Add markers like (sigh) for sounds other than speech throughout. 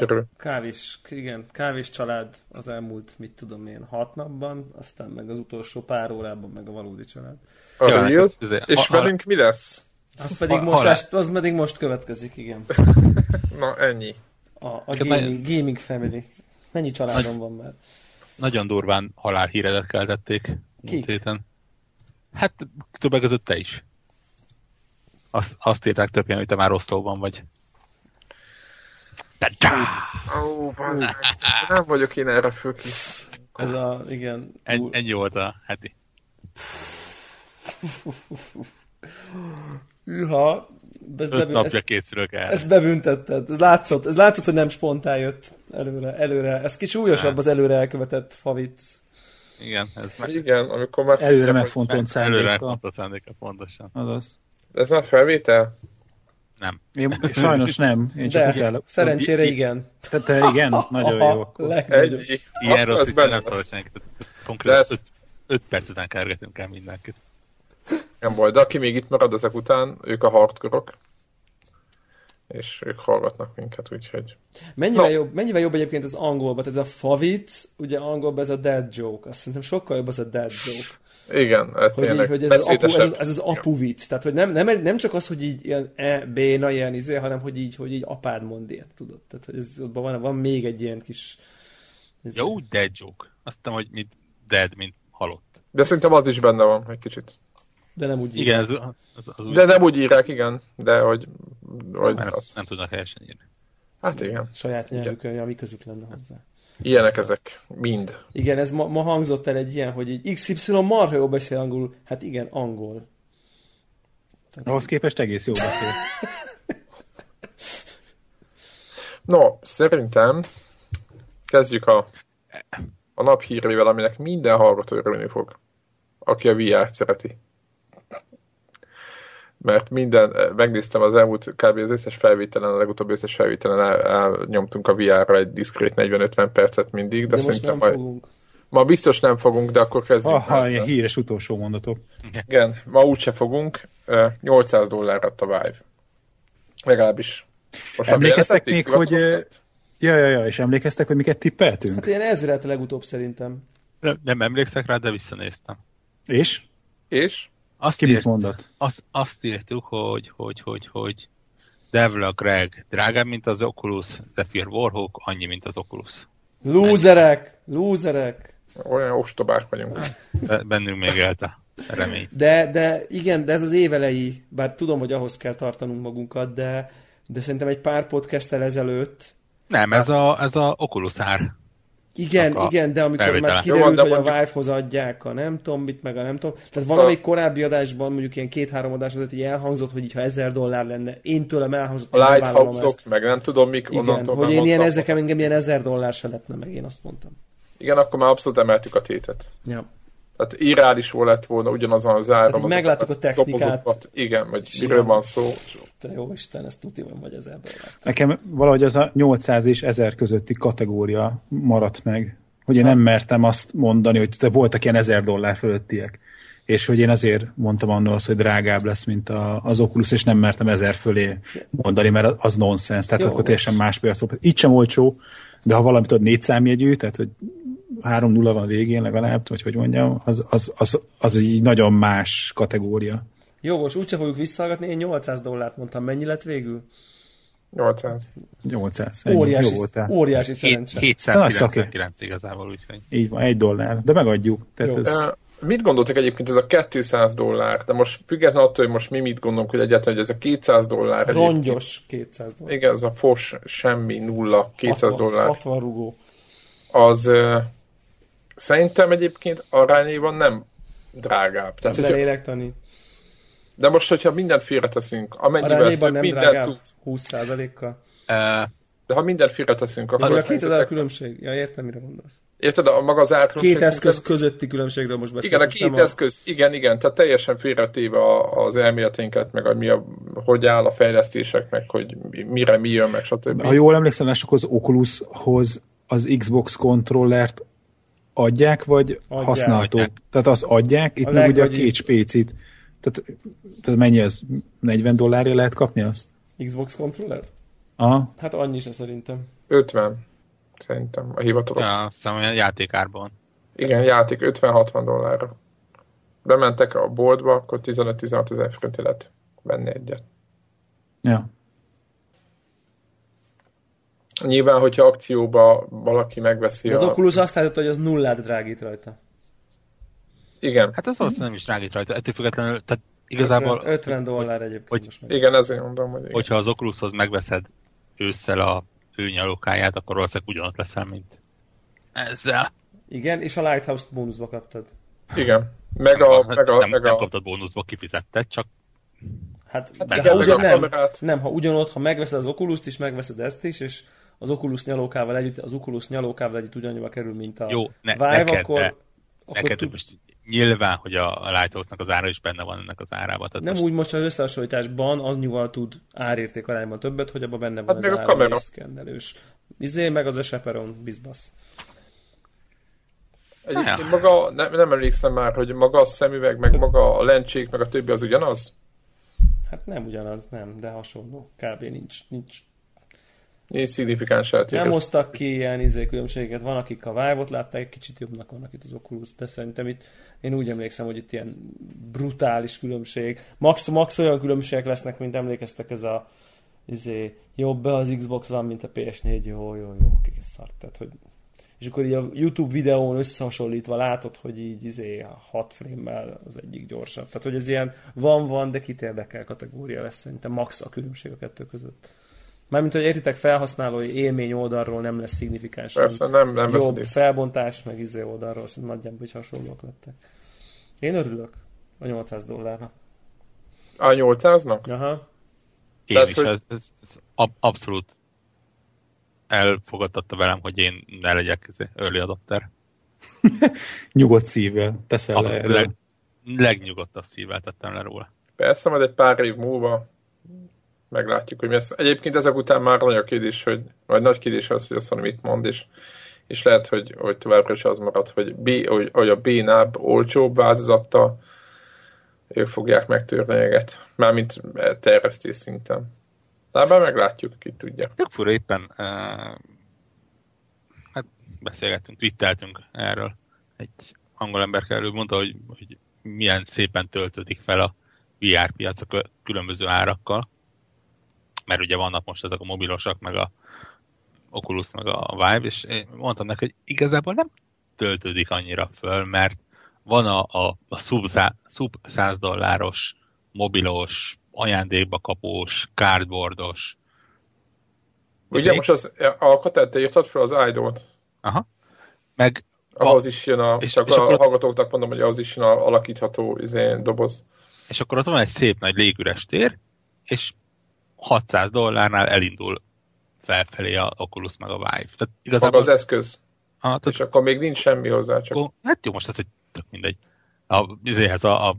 örül. Kávés, igen, kávés család az elmúlt, mit tudom én, hat napban, aztán meg az utolsó pár órában meg a valódi család. A ja, real, hát és ha, velünk mi lesz? Az pedig, ha, most, ha az pedig most következik, igen. (laughs) Na, ennyi. A, a gaming, gaming family. Mennyi családom Nagy, van már? Nagyon durván halálhíredet keltették múlt héten. Hát többek között te is. Azt, azt írták többen, hogy te már Oszlóban vagy. Ó, oh, nem vagyok én erre főkész. Ez a, igen. En, ennyi volt a heti. Hűha. Ez Öt napja készülök el. Ezt bebüntetted. Ez látszott, ez látszott, hogy nem spontán jött előre. előre. Ez kicsit súlyosabb az előre elkövetett favic. Igen, ez meg... Igen, amikor már... Előre megfontolt szándéka. Előre megfontolt szándéka, pontosan. Azaz. Ez már felvétel? Nem. Én, sajnos nem. Én csak De, el... szerencsére igen. Tehát igen, nagyon jó. Egy. Ilyen rossz, hogy nem szól senki. Konkrétan 5 perc után kergetünk el mindenkit. Nem baj, de aki még itt marad ezek után, ők a hardcore és ők hallgatnak minket, úgyhogy... Mennyivel, no. jobb, mennyivel jobb egyébként az angolban? Tehát ez a favit, ugye angolban ez a dead joke. Azt szerintem sokkal jobb az a dead joke. Igen, hát hogy, így, hogy ez, az apu, ez, ez, az apu vicc. Tehát, hogy nem, nem, nem csak az, hogy így ilyen e, B, na ilyen izé, hanem hogy így, hogy így apád mond ilyet, tudod. Tehát, hogy ez, van, van még egy ilyen kis... Ez Jó, dead joke. Azt hiszem, hogy mint dead, mint halott. De szerintem az is benne van egy kicsit. De nem úgy Igen, ez, az, az úgy... De nem úgy írják, igen. De hogy... hogy az... Nem tudnak helyesen írni. Hát igen. Saját nyelvükön, ami közük lenne hozzá. Ilyenek ezek, mind. Igen, ez ma, ma hangzott el egy ilyen, hogy egy XY marha jó beszél angolul. Hát igen, angol. Tehát... Ahhoz képest egész jó beszél. (laughs) no, szerintem kezdjük a, a naphírével, aminek minden hallgató örülni fog, aki a VR-t szereti mert minden, megnéztem az elmúlt kb. az összes felvételen, a legutóbbi összes felvételen el, elnyomtunk a VR-ra egy diszkrét 40-50 percet mindig, de, de szerintem majd... Fogunk. Ma biztos nem fogunk, de akkor kezdjük. Aha, ilyen híres utolsó mondatok. Igen, ma úgyse fogunk. 800 dollár a Vive. Legalábbis. Most Emlékeztek még, hogy... Ja, ja, ja, és emlékeztek, hogy miket tippeltünk? Hát ilyen ezret legutóbb szerintem. Nem, nem emlékszek rá, de visszanéztem. És? És? Azt Ki írt, mit mondott? Azt, azt írtuk, hogy, hogy, hogy, hogy Devla Greg drágább, mint az Oculus, Zephyr Warhawk annyi, mint az Oculus. Lúzerek! Lúzerek! Olyan ostobák vagyunk. (laughs) Bennünk még élt a remény. De, de igen, de ez az évelei, bár tudom, hogy ahhoz kell tartanunk magunkat, de, de szerintem egy pár podcasttel ezelőtt nem, ez a, ez a Oculus ár. Igen, igen, de amikor Elvételen. már kiderült, hogy a Vive-hoz adják a nem tudom mit, meg a nem tudom. Tehát valamelyik korábbi adásban, mondjuk ilyen két-három adás előtt így elhangzott, hogy ha ezer dollár lenne, én tőlem elhangzott, a Lighthouse-ok, meg nem tudom mik, igen, hogy én ilyen ezek engem ilyen ezer dollár se lehetne meg, én azt mondtam. Igen, akkor már abszolút emeltük a tétet. Ja. Tehát irális lett volna ugyanazon az áron. Tehát megláttuk a technikát. Dobozokat. Igen, vagy miről van szó. Te jó Isten, ez tuti van, vagy ezer dollár. Nekem valahogy az a 800 és 1000 közötti kategória maradt meg hogy én nem mertem azt mondani, hogy te voltak ilyen ezer dollár fölöttiek. És hogy én azért mondtam annól azt, hogy drágább lesz, mint a, az Oculus, és nem mertem ezer fölé mondani, mert az nonsens. Tehát Jó, akkor teljesen más piacok. Itt sem olcsó, de ha valamit ad négy számjegyű, tehát hogy három nulla van végén legalább, vagy hogy mondjam, az, az, az, az így nagyon más kategória. Jogos, úgyse fogjuk visszahallgatni, én 800 dollárt mondtam, mennyi lett végül? 800. 800. Óriási, óriási szerencse. 799 igazából, úgyhogy. Így van, egy dollár. De megadjuk. Tehát ez... Mit gondoltak egyébként ez a 200 dollár? De most függetlenül attól, hogy most mi mit gondolunk, hogy egyáltalán, hogy ez a 200 dollár. Rongyos 200 dollár. Igen, ez a fos, semmi, nulla, 200 60, dollár. 60 rugó. Az szerintem egyébként arányaiban nem drágább. Tehát, hogyha, de most, hogyha mindent félreteszünk, amennyivel több nem mindent tud... 20%-kal. De ha mindent félreteszünk, akkor... A 2000 a különbség. Ja, értem, mire gondolsz. Érted, a maga az Két eszköz szinten... közötti különbségről most beszélünk. Igen, a két eszköz, a... igen, igen, tehát teljesen félretéve az elméleténket, meg a, mi a, hogy áll a fejlesztések, meg hogy mire mi jön, meg stb. Ha jól emlékszem, akkor az Oculushoz az Xbox kontrollert adják, vagy adják. használható? Adják. Tehát azt adják, itt a meg ugye a két spécit. Tehát, tehát mennyi ez? 40 dollárja lehet kapni azt? Xbox controller? Aha. Hát annyi se szerintem. 50. Szerintem a hivatalos. Ja, azt hiszem, hogy játékárban. Igen, játék 50-60 dollárra. Bementek a boltba, akkor 15-16 ezer forint lehet venni egyet. Ja. Nyilván, hogyha akcióba valaki megveszi Az a... Oculus azt állította, hogy az nullát drágít rajta. Igen. Hát az valószínűleg nem is drágít rajta. Ettől függetlenül, tehát igazából... 50, 50 dollár egyébként. Hogy, most igen, ezért mondom, hogy igen. Hogyha az Oculushoz megveszed ősszel a ő nyalókáját, akkor valószínűleg ugyanott leszel, mint ezzel. Igen, és a Lighthouse-t bónuszba kaptad. Igen. Meg a... Hát meg a, nem, meg nem a... kaptad bónuszba, kifizetted, csak Hát, Hát de igen, ha ugyan, nem, nem, ha ugyanott, ha megveszed az Oculus-t is, megveszed ezt is, és az Oculus nyalókával együtt, az Oculus nyalókával együtt ugyannyiba kerül, mint a Jó, ne, Vive, neked, akkor, de, akkor neked tud, most nyilván, hogy a, a Lighthouse-nak az ára is benne van ennek az árában. Tehát nem most, úgy most az összehasonlításban az nyuval tud árérték arányban többet, hogy abban benne van Hát az meg a kamera. szkennelős. Izé, meg az a Chaperon bizbasz. Egyébként maga, nem, nem emlékszem már, hogy maga a szemüveg, meg maga a lencsék, meg a többi az ugyanaz? Hát nem ugyanaz, nem, de hasonló. Kb. nincs, nincs. Nincs szignifikáns. Nem hoztak ki ilyen izé különbséget. Van, akik a Vive-ot látták, kicsit jobbnak vannak itt az Oculus, de szerintem itt én úgy emlékszem, hogy itt ilyen brutális különbség. Max, max olyan különbségek lesznek, mint emlékeztek ez a izé, jobb az Xbox van, mint a PS4, jó, jó, jó, kész szart. Tehát, hogy és akkor így a YouTube videón összehasonlítva látod, hogy így izé a 6 frame-mel az egyik gyorsabb. Tehát, hogy ez ilyen van-van, de kit érdekel kategória lesz szerintem max a különbség a kettő között. Mármint, hogy értitek, felhasználói élmény oldalról nem lesz szignifikáns. Persze, nem, nem Jobb felbontás, meg izé oldalról, szerintem nagyjából, hogy hasonlóak lettek. Én örülök a 800 dollárnak. A 800-nak? Aha. én tehát, is, hogy- ez, ez, ez ab, abszolút elfogadtatta velem, hogy én ne legyek early adopter. (laughs) Nyugodt szívvel teszel le Abszolút erről. leg, legnyugodtabb szívvel tettem le róla. Persze, majd egy pár év múlva meglátjuk, hogy mi lesz. Egyébként ezek után már nagy a kérdés, hogy, vagy nagy kérdés az, hogy a Sony mit mond, és, és lehet, hogy, hogy továbbra is az marad, hogy, B, hogy, hogy a bénább, olcsóbb változattal ők fogják megtörni eget. Mármint terjesztés szinten. Tábán meglátjuk, ki tudja. Tök fura éppen uh, hát beszélgettünk, twitteltünk erről. Egy angol ember elő mondta, hogy, hogy milyen szépen töltődik fel a VR piac a különböző árakkal. Mert ugye vannak most ezek a mobilosak, meg a Oculus, meg a Vive, és én mondtam neki, hogy igazából nem töltődik annyira föl, mert van a, a, a sub, sub 100 dolláros, mobilos, ajándékba kapós, cardboardos, Ugye Izék? most az, a katát, te írtad fel az idol Aha. Meg ahhoz is jön a, és- csak és a akkor- hallgatóknak mondom, hogy az is jön a alakítható izé, doboz. és akkor ott van egy szép nagy légüres tér, és 600 dollárnál elindul felfelé a Oculus meg a Vive. Tehát Maga igazából... az eszköz. Aha, tehát És akkor még nincs semmi hozzá, csak hát jó, most ez egy tök mindegy. A, izéhez a, a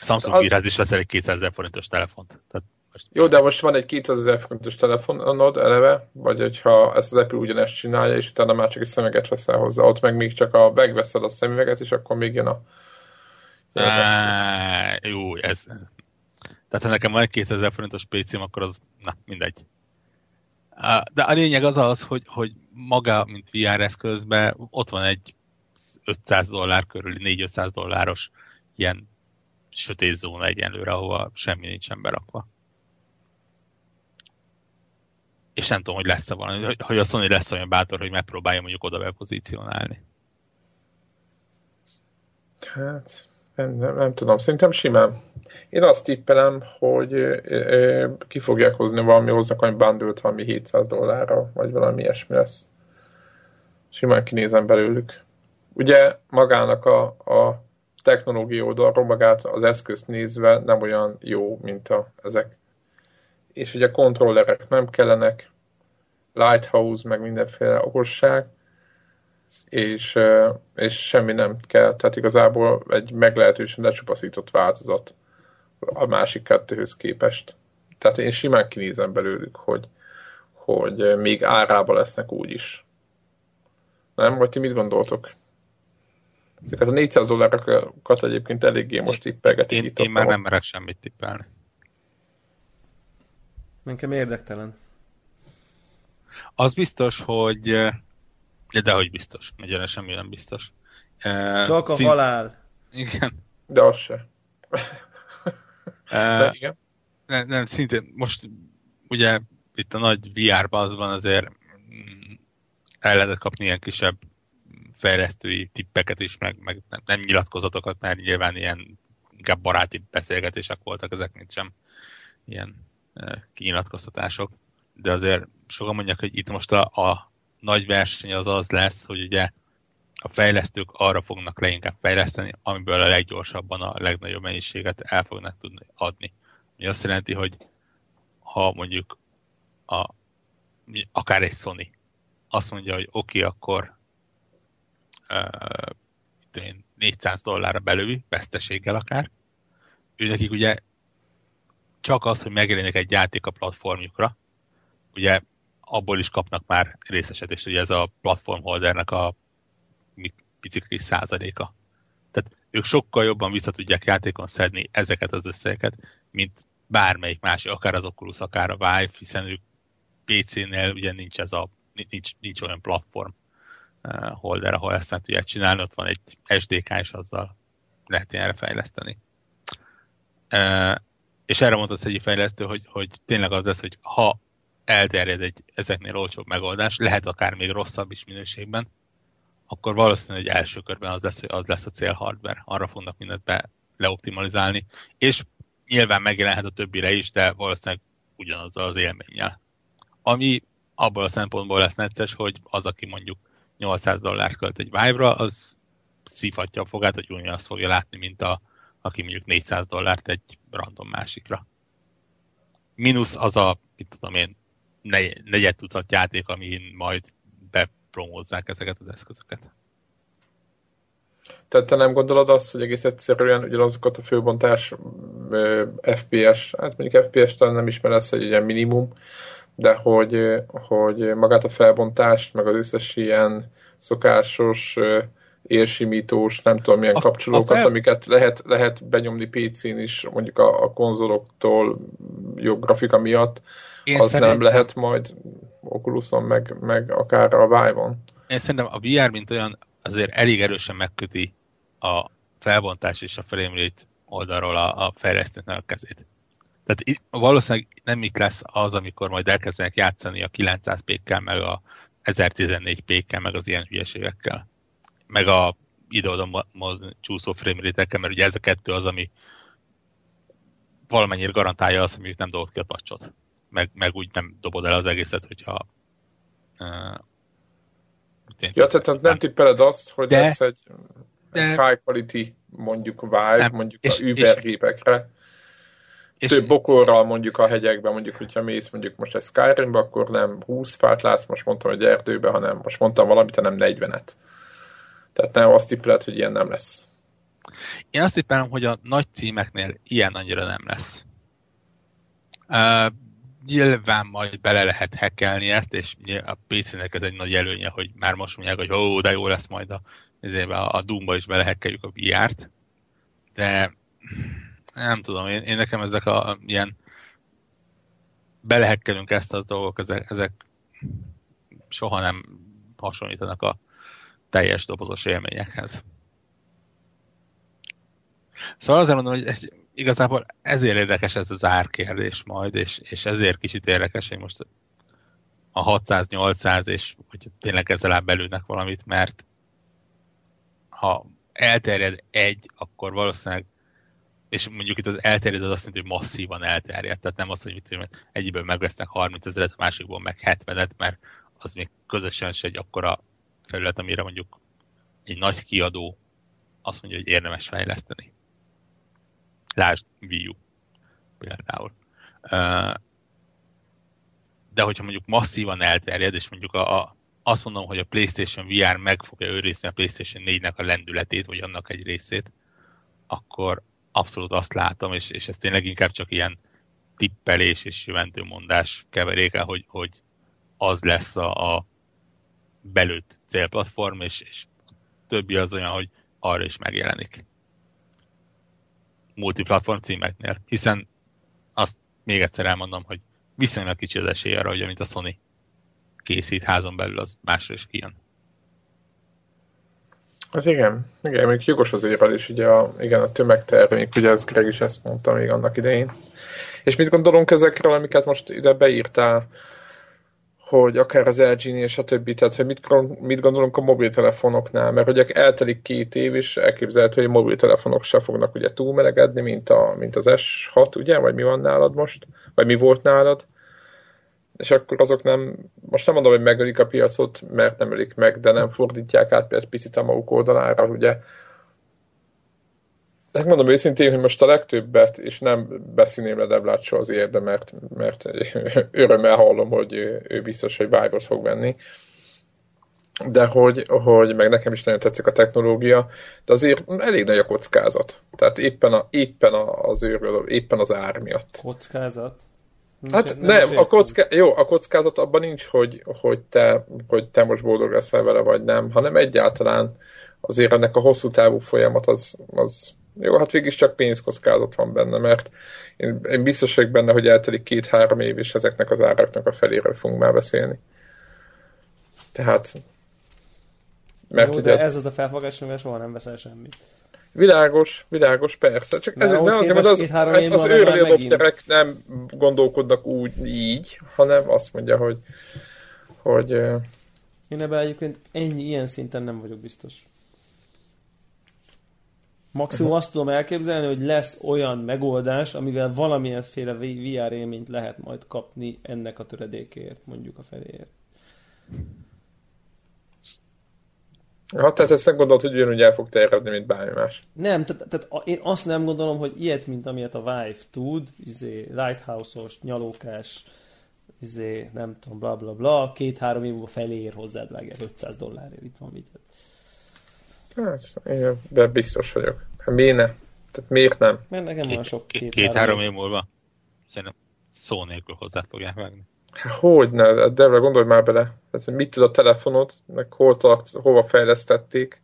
Samsung Az- írás is veszel egy 200 ezer forintos telefont. Tehát most Jó, de most van egy 200 ezer forintos telefonod eleve, vagy hogyha ezt az Apple ugyanezt csinálja, és utána már csak egy szemüveget veszel hozzá, ott meg még csak a, megveszed a szemüveget, és akkor még jön a... jön. Á, jó, ez... Tehát ha nekem van egy 200 ezer forintos PC-m, akkor az, na, mindegy. De a lényeg az az, hogy, hogy maga, mint VR eszközben, ott van egy 500 dollár körüli, 400 dolláros ilyen sötét zóna egyenlőre, ahova semmi nincsen berakva. És nem tudom, hogy lesz-e valami, hogy a Sony lesz olyan bátor, hogy megpróbálja mondjuk oda bepozícionálni. Hát, nem, nem, tudom, szerintem simán. Én azt tippelem, hogy ö, ö, ki fogják hozni valami, hoznak valami bundle valami 700 dollárra, vagy valami ilyesmi lesz. Simán kinézem belőlük. Ugye magának a, a technológia oldalról magát az eszközt nézve nem olyan jó, mint a, ezek. És ugye kontrollerek nem kellenek, Lighthouse, meg mindenféle okosság, és, és semmi nem kell. Tehát igazából egy meglehetősen lecsupaszított változat a másik kettőhöz képest. Tehát én simán kinézem belőlük, hogy, hogy még árába lesznek úgy is. Nem? Vagy ti mit gondoltok? Ezeket a 400 dollárokat egyébként eléggé most tippelgetik Én, itt én ott, már nem merek semmit tippelni. Nekem érdektelen. Az biztos, hogy de hogy biztos, egyre semmi nem biztos. Csak a Szint... halál. Igen. De az se. (laughs) De igen. Nem, nem, szintén most ugye itt a nagy VR bazban azért mm, el lehetett kapni ilyen kisebb fejlesztői tippeket is, meg, meg nem, nem nyilatkozatokat, mert nyilván ilyen inkább baráti beszélgetések voltak ezek, mint sem ilyen e, kinyilatkoztatások. De azért sokan mondják, hogy itt most a, a nagy verseny az az lesz, hogy ugye a fejlesztők arra fognak leginkább fejleszteni, amiből a leggyorsabban a legnagyobb mennyiséget el fognak tudni adni. Mi azt jelenti, hogy ha mondjuk a, akár egy Sony azt mondja, hogy oké, okay, akkor uh, 400 dollárra belővi, veszteséggel akár, ő nekik ugye csak az, hogy megjelenik egy játék a platformjukra, ugye abból is kapnak már részesedést, ugye ez a platform holdernek a pici kis százaléka. Tehát ők sokkal jobban vissza tudják játékon szedni ezeket az összegeket, mint bármelyik másik, akár az Oculus, akár a Vive, hiszen ők PC-nél ugye nincs ez a, nincs, nincs olyan platform uh, holder, ahol ezt meg tudják csinálni, ott van egy SDK, és azzal lehet erre fejleszteni. Uh, és erre mondta az egyik fejlesztő, hogy, hogy tényleg az lesz, hogy ha elterjed egy ezeknél olcsóbb megoldás, lehet akár még rosszabb is minőségben, akkor valószínűleg egy első körben az lesz, hogy az lesz a cél hardware. Arra fognak mindent be leoptimalizálni, és nyilván megjelenhet a többire is, de valószínűleg ugyanazzal az élménnyel. Ami abból a szempontból lesz necces, hogy az, aki mondjuk 800 dollárt költ egy Vive-ra, az szívhatja a fogát, hogy ugyanazt fogja látni, mint a, aki mondjuk 400 dollárt egy random másikra. Minusz az a, mit tudom én, negyed tucat játék, amin majd bepromózzák ezeket az eszközöket. Tehát te nem gondolod azt, hogy egész egyszerűen ugyanazokat a főbontás FPS, hát mondjuk FPS talán nem ismeresz egy ilyen minimum, de hogy, hogy magát a felbontást, meg az összes ilyen szokásos érsimítós, nem tudom milyen a, kapcsolókat, a fel... amiket lehet, lehet benyomni PC-n is, mondjuk a, a konzoloktól jobb grafika miatt, Én az szerintem... nem lehet majd Oculuson, meg, meg akár a Vive-on. Én szerintem a VR, mint olyan, azért elég erősen megköti a felbontás és a framerate oldalról a, a fejlesztőknek a kezét. Tehát itt, valószínűleg nem itt lesz az, amikor majd elkezdenek játszani a 900 p meg a 1014 p meg az ilyen hülyeségekkel. Meg a ide-oda csúszó frame mert ugye ez a kettő az, ami valamennyire garantálja azt, hogy nem dobott ki a pacsot. Meg, meg úgy nem dobod el az egészet, hogyha uh, Ja, tehát nem tippeled azt, hogy de, lesz egy, de, egy high quality mondjuk Vive, nem, mondjuk és, a Uber és, gépekre, és több bokorral mondjuk a hegyekben, mondjuk, hogyha mész mondjuk most egy Skyrimbe, akkor nem 20 fát látsz, most mondtam, hogy erdőbe, hanem most mondtam valamit, hanem 40-et. Tehát nem azt tippeled, hogy ilyen nem lesz. Én azt tippelem, hogy a nagy címeknél ilyen annyira nem lesz. Uh, nyilván majd bele lehet hackelni ezt, és a PC-nek ez egy nagy előnye, hogy már most mondják, hogy ó, de jó lesz majd a, a, a Doom-ba is belehekkeljük a VR-t, de nem tudom, én, én nekem ezek a, a ilyen belehekkelünk ezt az dolgok, ezek, ezek soha nem hasonlítanak a teljes dobozos élményekhez. Szóval azért mondom, hogy egy, igazából ezért érdekes ez az árkérdés majd, és, és ezért kicsit érdekes, hogy most a 600-800, és hogy tényleg ezzel belülnek valamit, mert ha elterjed egy, akkor valószínűleg és mondjuk itt az elterjed az azt jelenti, hogy masszívan elterjedt, tehát nem az, hogy mit egyiből megvesznek 30 ezeret, a másikból meg 70-et, mert az még közösen se egy akkora felület, amire mondjuk egy nagy kiadó azt mondja, hogy érdemes fejleszteni. Lásd Wii U például. De hogyha mondjuk masszívan elterjed, és mondjuk a, a, azt mondom, hogy a PlayStation VR meg fogja őrizni a PlayStation 4-nek a lendületét, vagy annak egy részét, akkor, abszolút azt látom, és, és ez tényleg inkább csak ilyen tippelés és jövendőmondás keveréke, hogy, hogy az lesz a, a belőtt célplatform, és, és többi az olyan, hogy arra is megjelenik. Multiplatform címeknél. Hiszen azt még egyszer elmondom, hogy viszonylag kicsi az esély arra, hogy mint a Sony készít házon belül, az másra is kijön. Az igen, igen, még jogos az érvelés, ugye a, igen, a tömegtermék, ugye ez Greg is ezt mondta még annak idején. És mit gondolunk ezekről, amiket most ide beírtál, hogy akár az lg és a többi, tehát hogy mit, mit gondolunk a mobiltelefonoknál, mert ugye eltelik két év, és elképzelhető, hogy a mobiltelefonok se fognak ugye túlmelegedni, mint, a, mint az S6, ugye, vagy mi van nálad most, vagy mi volt nálad, és akkor azok nem, most nem mondom, hogy megölik a piacot, mert nem ölik meg, de nem fordítják át egy picit a maguk oldalára, ugye. Megmondom őszintén, hogy most a legtöbbet, és nem beszélném le Deblácsó az érde, mert, mert (laughs) örömmel hallom, hogy ő, ő biztos, hogy vibe fog venni. De hogy, hogy meg nekem is nagyon tetszik a technológia, de azért elég nagy a kockázat. Tehát éppen, a, éppen az őről, éppen az ár miatt. Kockázat? Hát nem, nem a kocká... jó, a kockázat abban nincs, hogy, hogy, te, hogy te most boldog leszel vele, vagy nem, hanem egyáltalán azért ennek a hosszú távú folyamat az, az jó, hát végig csak pénzkockázat van benne, mert én, én biztos vagyok benne, hogy eltelik két-három év, és ezeknek az áraknak a feléről fogunk már beszélni. Tehát mert jó, ugye, de ez az a felfogás, amivel soha nem veszel semmit. Világos, világos, persze. Csak ez, de azért, mert az, ez, az early nem gondolkodnak úgy így, hanem azt mondja, hogy, hogy én ebben egyébként ennyi ilyen szinten nem vagyok biztos. Maximum azt tudom elképzelni, hogy lesz olyan megoldás, amivel valamilyenféle VR élményt lehet majd kapni ennek a töredékért, mondjuk a feléért. Ha, tehát ezt nem gondolod, hogy ugyanúgy el fog terjedni, mint bármi más. Nem, tehát, tehát én azt nem gondolom, hogy ilyet, mint amilyet a Vive tud, izé, Lighthouse-os, nyalókás, izé, nem tudom, bla bla bla, két-három év múlva felé ér hozzád vágja 500 dollárért, itt van mit. Hát, igen, de biztos vagyok. Hát miért ne? Tehát miért nem? Mert nekem van sok két-három két, év múlva. Szerintem szó nélkül hozzá fogják vágni. Hogy ne, de gondolj már bele. Hát, mit tud a telefonod, meg hol tart, hova fejlesztették.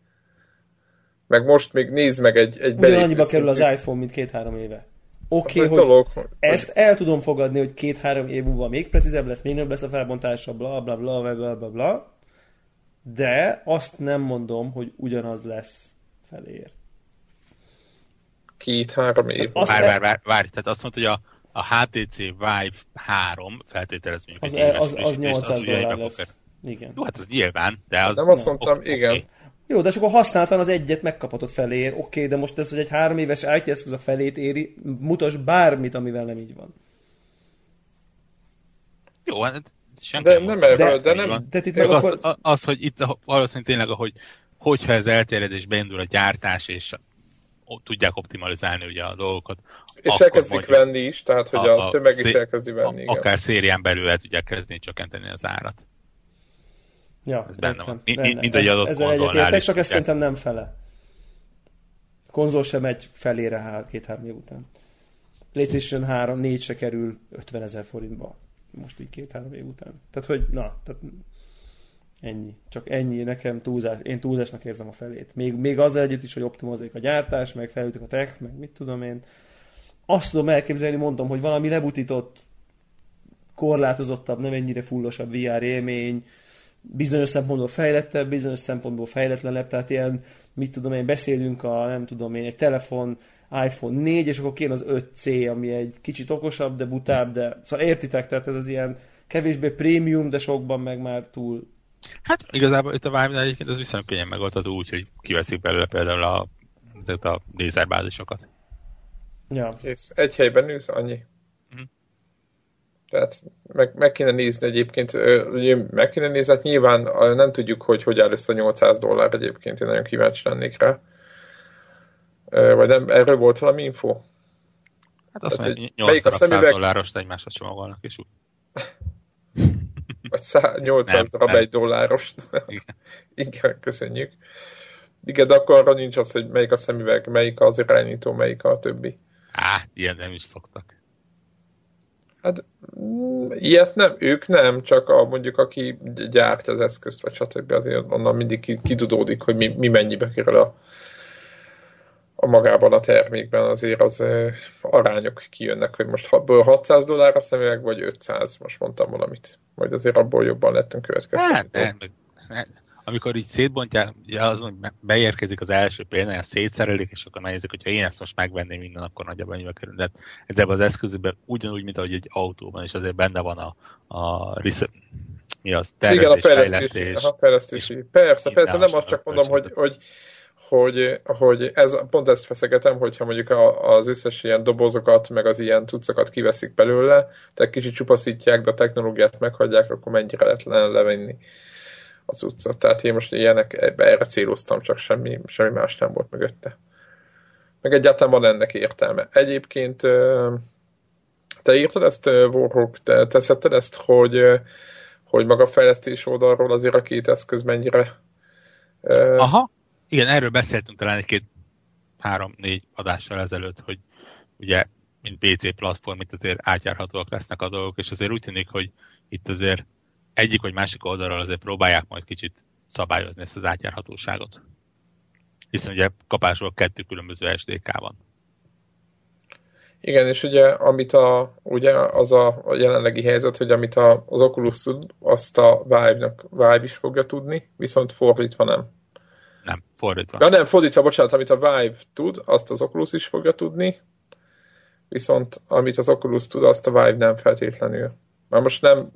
Meg most még nézd meg egy, egy annyiba kerül az iPhone, mint két-három éve. Oké, okay, hogy dolog, ezt hogy... el tudom fogadni, hogy két-három év múlva még precízebb lesz, még nagyobb lesz a felbontása, bla bla bla bla bla bla bla, de azt nem mondom, hogy ugyanaz lesz feléért. Két-három év. Várj, várj, várj, várj, tehát azt mondta, hogy a a HTC Vive 3 feltételezményük az, az, az, az 800 dollár lesz. Igen. Jó, hát az nyilván, de az... Nem azt mondtam, okay. igen. Jó, de akkor használtan az egyet megkaphatod felér. Oké, okay, de most ez, hogy egy három éves IT eszköz a felét éri, mutas bármit, amivel nem így van. Jó, hát sem de nem erről, de, de nem... De itt meg az, akkor... az, hogy itt valószínűleg tényleg, ahogy hogyha ez elterjed és beindul a gyártás, és tudják optimalizálni ugye a dolgokat. És elkezdik venni is, tehát hogy a, a tömeg is elkezdi venni. A, akár szérián belül el tudják kezdeni csökkenteni az árat. Ja, ez benne van. Mind, mind egy adott ezzel konzolnál is. Csak ezt szerintem nem fele. A konzol sem megy felére hát két-három év után. PlayStation 3, 4 se kerül 50 ezer forintba. Most így két-három év után. Tehát, hogy na, tehát Ennyi. Csak ennyi, nekem túlzás, én túlzásnak érzem a felét. Még, még azzal együtt is, hogy optimalizáljuk a gyártás, meg felültük a tech, meg mit tudom én. Azt tudom elképzelni, mondom, hogy valami lebutított, korlátozottabb, nem ennyire fullosabb VR élmény, bizonyos szempontból fejlettebb, bizonyos szempontból fejletlenebb, tehát ilyen, mit tudom én, beszélünk a, nem tudom én, egy telefon, iPhone 4, és akkor kéne az 5C, ami egy kicsit okosabb, de butább, de szóval értitek, tehát ez az ilyen kevésbé prémium, de sokban meg már túl Hát igazából itt a vive egyébként ez viszonylag könnyen megoldható úgy, hogy kiveszik belőle például a, a lézerbázisokat. Ja. És egy helyben ülsz, annyi. Uh-huh. Tehát meg, meg kéne nézni egyébként, meg kéne nézni, hát nyilván nem tudjuk, hogy hogy áll össze 800 dollár egyébként, én nagyon kíváncsi lennék rá. Vagy nem, erről volt valami info? Hát azt mondja, 800 szemüveg... dollárost egymáshoz csomagolnak, és úgy. (laughs) Vagy 800 darab egy dolláros. (laughs) Igen. Igen, köszönjük. Igen, de akkor arra nincs az, hogy melyik a szemüveg, melyik az irányító, melyik a többi. Á, ilyen nem is szoktak. Hát mm, ilyet nem, ők nem, csak a, mondjuk aki gyártja az eszközt, vagy stb. azért onnan mindig kidudódik, hogy mi, mi mennyibe kerül a, a magában a termékben azért az arányok kijönnek, hogy most 600 dollár a szemüveg, vagy 500, most mondtam valamit. Vagy azért abból jobban lettünk következtetni. Hát, nem, amikor így szétbontják, ugye az, hogy beérkezik az első példány, szétszerelik, és akkor megnézik, hogyha én ezt most megvenném minden, akkor nagyjából ennyibe kerül. De ezzel az eszközben ugyanúgy, mint ahogy egy autóban, és azért benne van a, a mi az, tervezés, Igen, a fejlesztés. fejlesztés, a fejlesztés. Persze, persze, nem azt csak mondom, hogy, hogy hogy, hogy ez, pont ezt feszegetem, hogyha mondjuk az összes ilyen dobozokat, meg az ilyen cuccokat kiveszik belőle, tehát kicsit csupaszítják, de a technológiát meghagyják, akkor mennyire lehet levenni az utcát. Tehát én most ilyenek, erre céloztam, csak semmi, semmi más nem volt mögötte. Meg egyáltalán van ennek értelme. Egyébként te írtad ezt, Warhawk, te teszetted ezt, hogy, hogy maga a fejlesztés oldalról azért a két eszköz mennyire Aha, igen, erről beszéltünk talán egy-két három-négy adással ezelőtt, hogy ugye, mint PC platform, itt azért átjárhatóak lesznek a dolgok, és azért úgy tűnik, hogy itt azért egyik vagy másik oldalról azért próbálják majd kicsit szabályozni ezt az átjárhatóságot. Hiszen ugye kapásról kettő különböző SDK van. Igen, és ugye, amit a, ugye az a, a jelenlegi helyzet, hogy amit a, az Oculus tud, azt a Vive-nak Vive is fogja tudni, viszont fordítva nem. Nem, fordítva. Ja nem, fordítva, bocsánat, amit a Vive tud, azt az Oculus is fogja tudni, viszont amit az Oculus tud, azt a Vive nem feltétlenül. Már most nem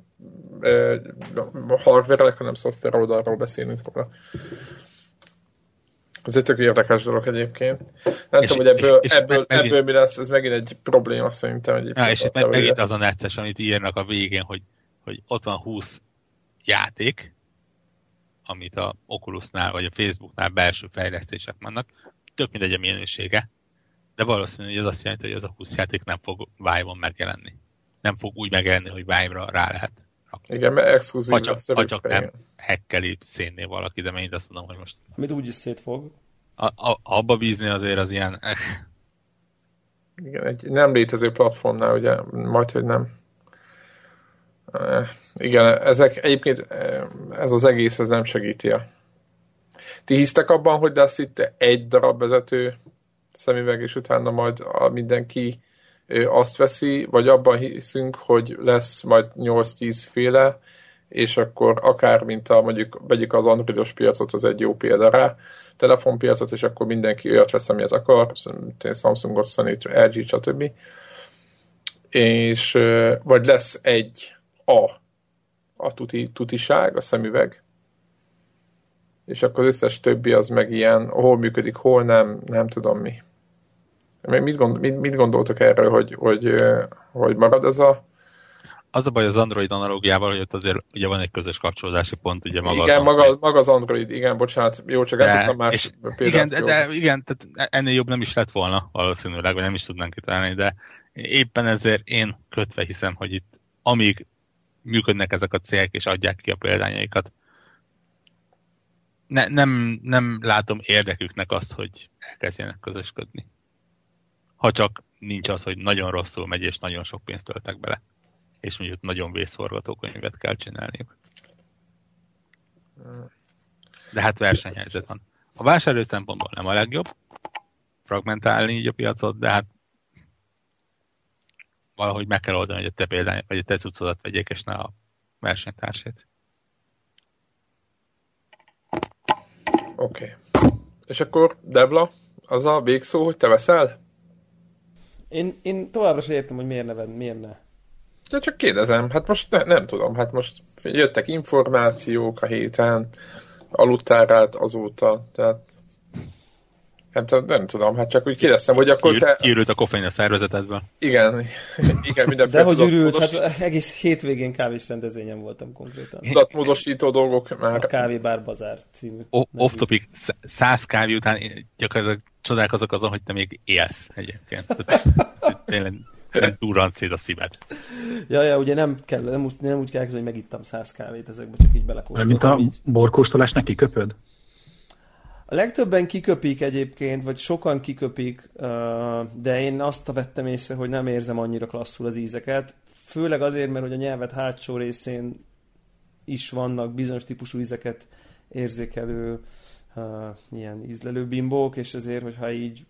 hardware hanem szoftver oldalról beszélünk róla. Ez egy tök érdekes dolog egyébként. Nem és, tudom, hogy ebből, és, és ebből, megint, ebből mi lesz, ez megint egy probléma szerintem. Egyébként ja, és itt meg, megint az a necces, amit írnak a végén, hogy, hogy ott van 20 játék, amit a Oculusnál vagy a Facebooknál belső fejlesztések vannak, tök mindegy a minősége, de valószínű, hogy ez azt jelenti, hogy ez a 20 játék nem fog Vive-on megjelenni. Nem fog úgy megjelenni, hogy Vive-ra rá lehet rakni. Igen, mert exkluzív ha csak, ha csak nem hekkeli szénné valaki, de én azt mondom, hogy most... Amit úgyis szétfog. A, a, abba bízni azért az ilyen... (laughs) Igen, egy nem létező platformnál, ugye, majd, hogy nem. Igen, ezek egyébként ez az egész, ez nem segíti a... Ti hisztek abban, hogy lesz itt egy darab vezető szemüveg, és utána majd a mindenki azt veszi, vagy abban hiszünk, hogy lesz majd 8-10 féle, és akkor akár, mint a mondjuk vegyük az androidos piacot, az egy jó példa rá, telefonpiacot, és akkor mindenki olyat vesz, amilyet akar, Samsungot, Sony, LG, stb. És vagy lesz egy A, a tuti, tutiság, a szemüveg, és akkor az összes többi az meg ilyen, hol működik, hol nem, nem tudom mi. Mit, gond, mit, mit gondoltok erről, hogy, hogy, hogy marad ez a... Az a baj az Android analógiával, hogy ott azért ugye van egy közös kapcsolódási pont, ugye maga Igen, az maga, maga az Android, igen, bocsánat, jó, csak de, a más példát. Igen, de, de, igen, tehát ennél jobb nem is lett volna valószínűleg, vagy nem is tudnánk kitalálni, de éppen ezért én kötve hiszem, hogy itt amíg működnek ezek a cégek, és adják ki a példányaikat, ne, nem, nem látom érdeküknek azt, hogy elkezdjenek közösködni ha csak nincs az, hogy nagyon rosszul megy, és nagyon sok pénzt töltek bele. És mondjuk nagyon vészforgatókönyvet kell csinálniuk. De hát versenyhelyzet van. A vásárló szempontból nem a legjobb, fragmentálni így a piacot, de hát valahogy meg kell oldani, hogy a te példány, vagy a te cuccodat vegyék, és ne a versenytársét. Oké. Okay. És akkor, Debla, az a végszó, hogy te veszel? Én, én továbbra sem értem, hogy miért ne, miért ne. Ja, csak kérdezem, hát most ne, nem tudom, hát most jöttek információk a héten, aludtál rád azóta, tehát nem, tudom, nem tudom, hát csak úgy kérdeztem, hogy akkor te... Ürült a koffein a szervezetedben. Igen, (laughs) igen, mindenféle De hogy ürült, hát egész hétvégén kávés rendezvényen voltam konkrétan. Tudatmódosító dolgok már. A Kávébár Bazár című. off topic, száz kávé után gyakorlatilag csodálkozok azon, hogy te még élsz egyébként. (laughs) Tényleg nem túl rancéd a szíved. Ja, ja, ugye nem kell, nem, úgy, nem úgy kell, hogy megittam száz kávét ezekbe, csak így belekóstoltam. Mint a borkóstolás neki köpöd? A legtöbben kiköpik egyébként, vagy sokan kiköpik, de én azt vettem észre, hogy nem érzem annyira klasszul az ízeket. Főleg azért, mert hogy a nyelvet hátsó részén is vannak bizonyos típusú ízeket érzékelő ilyen ízlelő bimbók, és ezért, hogyha így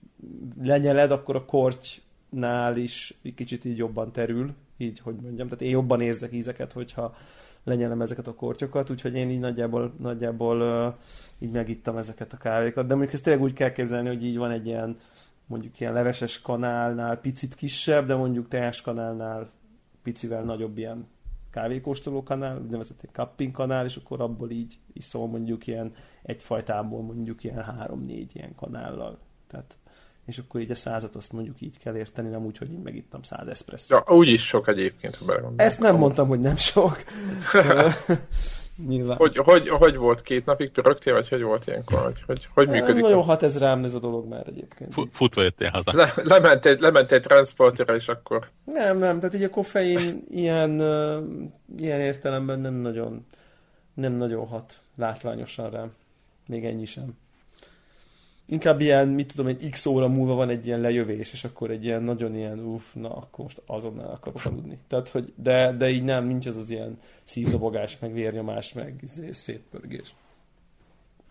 lenyeled, akkor a kortynál is kicsit így jobban terül, így, hogy mondjam, tehát én jobban érzek ízeket, hogyha lenyelem ezeket a kortyokat, úgyhogy én így nagyjából, nagyjából így megittam ezeket a kávékat, de mondjuk ezt tényleg úgy kell képzelni, hogy így van egy ilyen mondjuk ilyen leveses kanálnál picit kisebb, de mondjuk teás kanálnál picivel nagyobb ilyen kávékóstoló kanál, úgynevezett cupping kanál, és akkor abból így iszol mondjuk ilyen egyfajtából mondjuk ilyen három-négy ilyen kanállal. Tehát és akkor így a százat azt mondjuk így kell érteni, nem úgy, hogy így megittam száz eszpresszót. Ja, úgy is sok egyébként, ha Ezt nem mondtam, hogy nem sok. (laughs) Nyilván. Hogy, hogy, hogy volt két napig rögtél, vagy hogy volt ilyenkor? Hogy, hogy, hogy működik? Nem nagyon hat ez rám ez a dolog már egyébként. F- futva jöttél haza. Le, lement, egy, lement egy transportra, és akkor... Nem, nem, tehát így a koffein ilyen, ilyen értelemben nem nagyon, nem nagyon hat látványosan rám. Még ennyi sem inkább ilyen, mit tudom, egy x óra múlva van egy ilyen lejövés, és akkor egy ilyen nagyon ilyen, uff, na, akkor most azonnal akarok aludni. Tehát, hogy, de, de így nem, nincs az az ilyen szívdobogás, meg vérnyomás, meg izé, szétpörgés.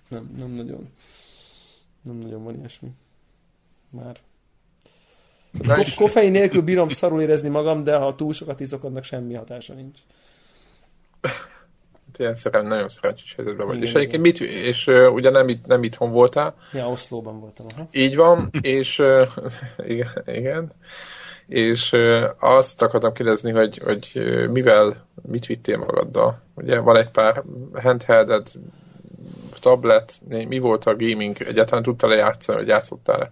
Nem, nem nagyon. Nem nagyon van ilyesmi. Már. Hát, koffein nélkül bírom szarul érezni magam, de ha túl sokat iszok, annak semmi hatása nincs (laughs) ilyen szeren, nagyon szerencsés helyzetben vagy. Igen, és egyébként mit, és uh, ugye nem, itt, nem itthon voltál. Ja, Oszlóban voltam. Aha. Így van, (laughs) és uh, (laughs) igen, igen, és uh, azt akartam kérdezni, hogy, hogy uh, mivel, mit vittél magaddal? Ugye van egy pár handhelded, tablet, mi volt a gaming? Egyáltalán tudtál-e játszani, vagy játszottál-e?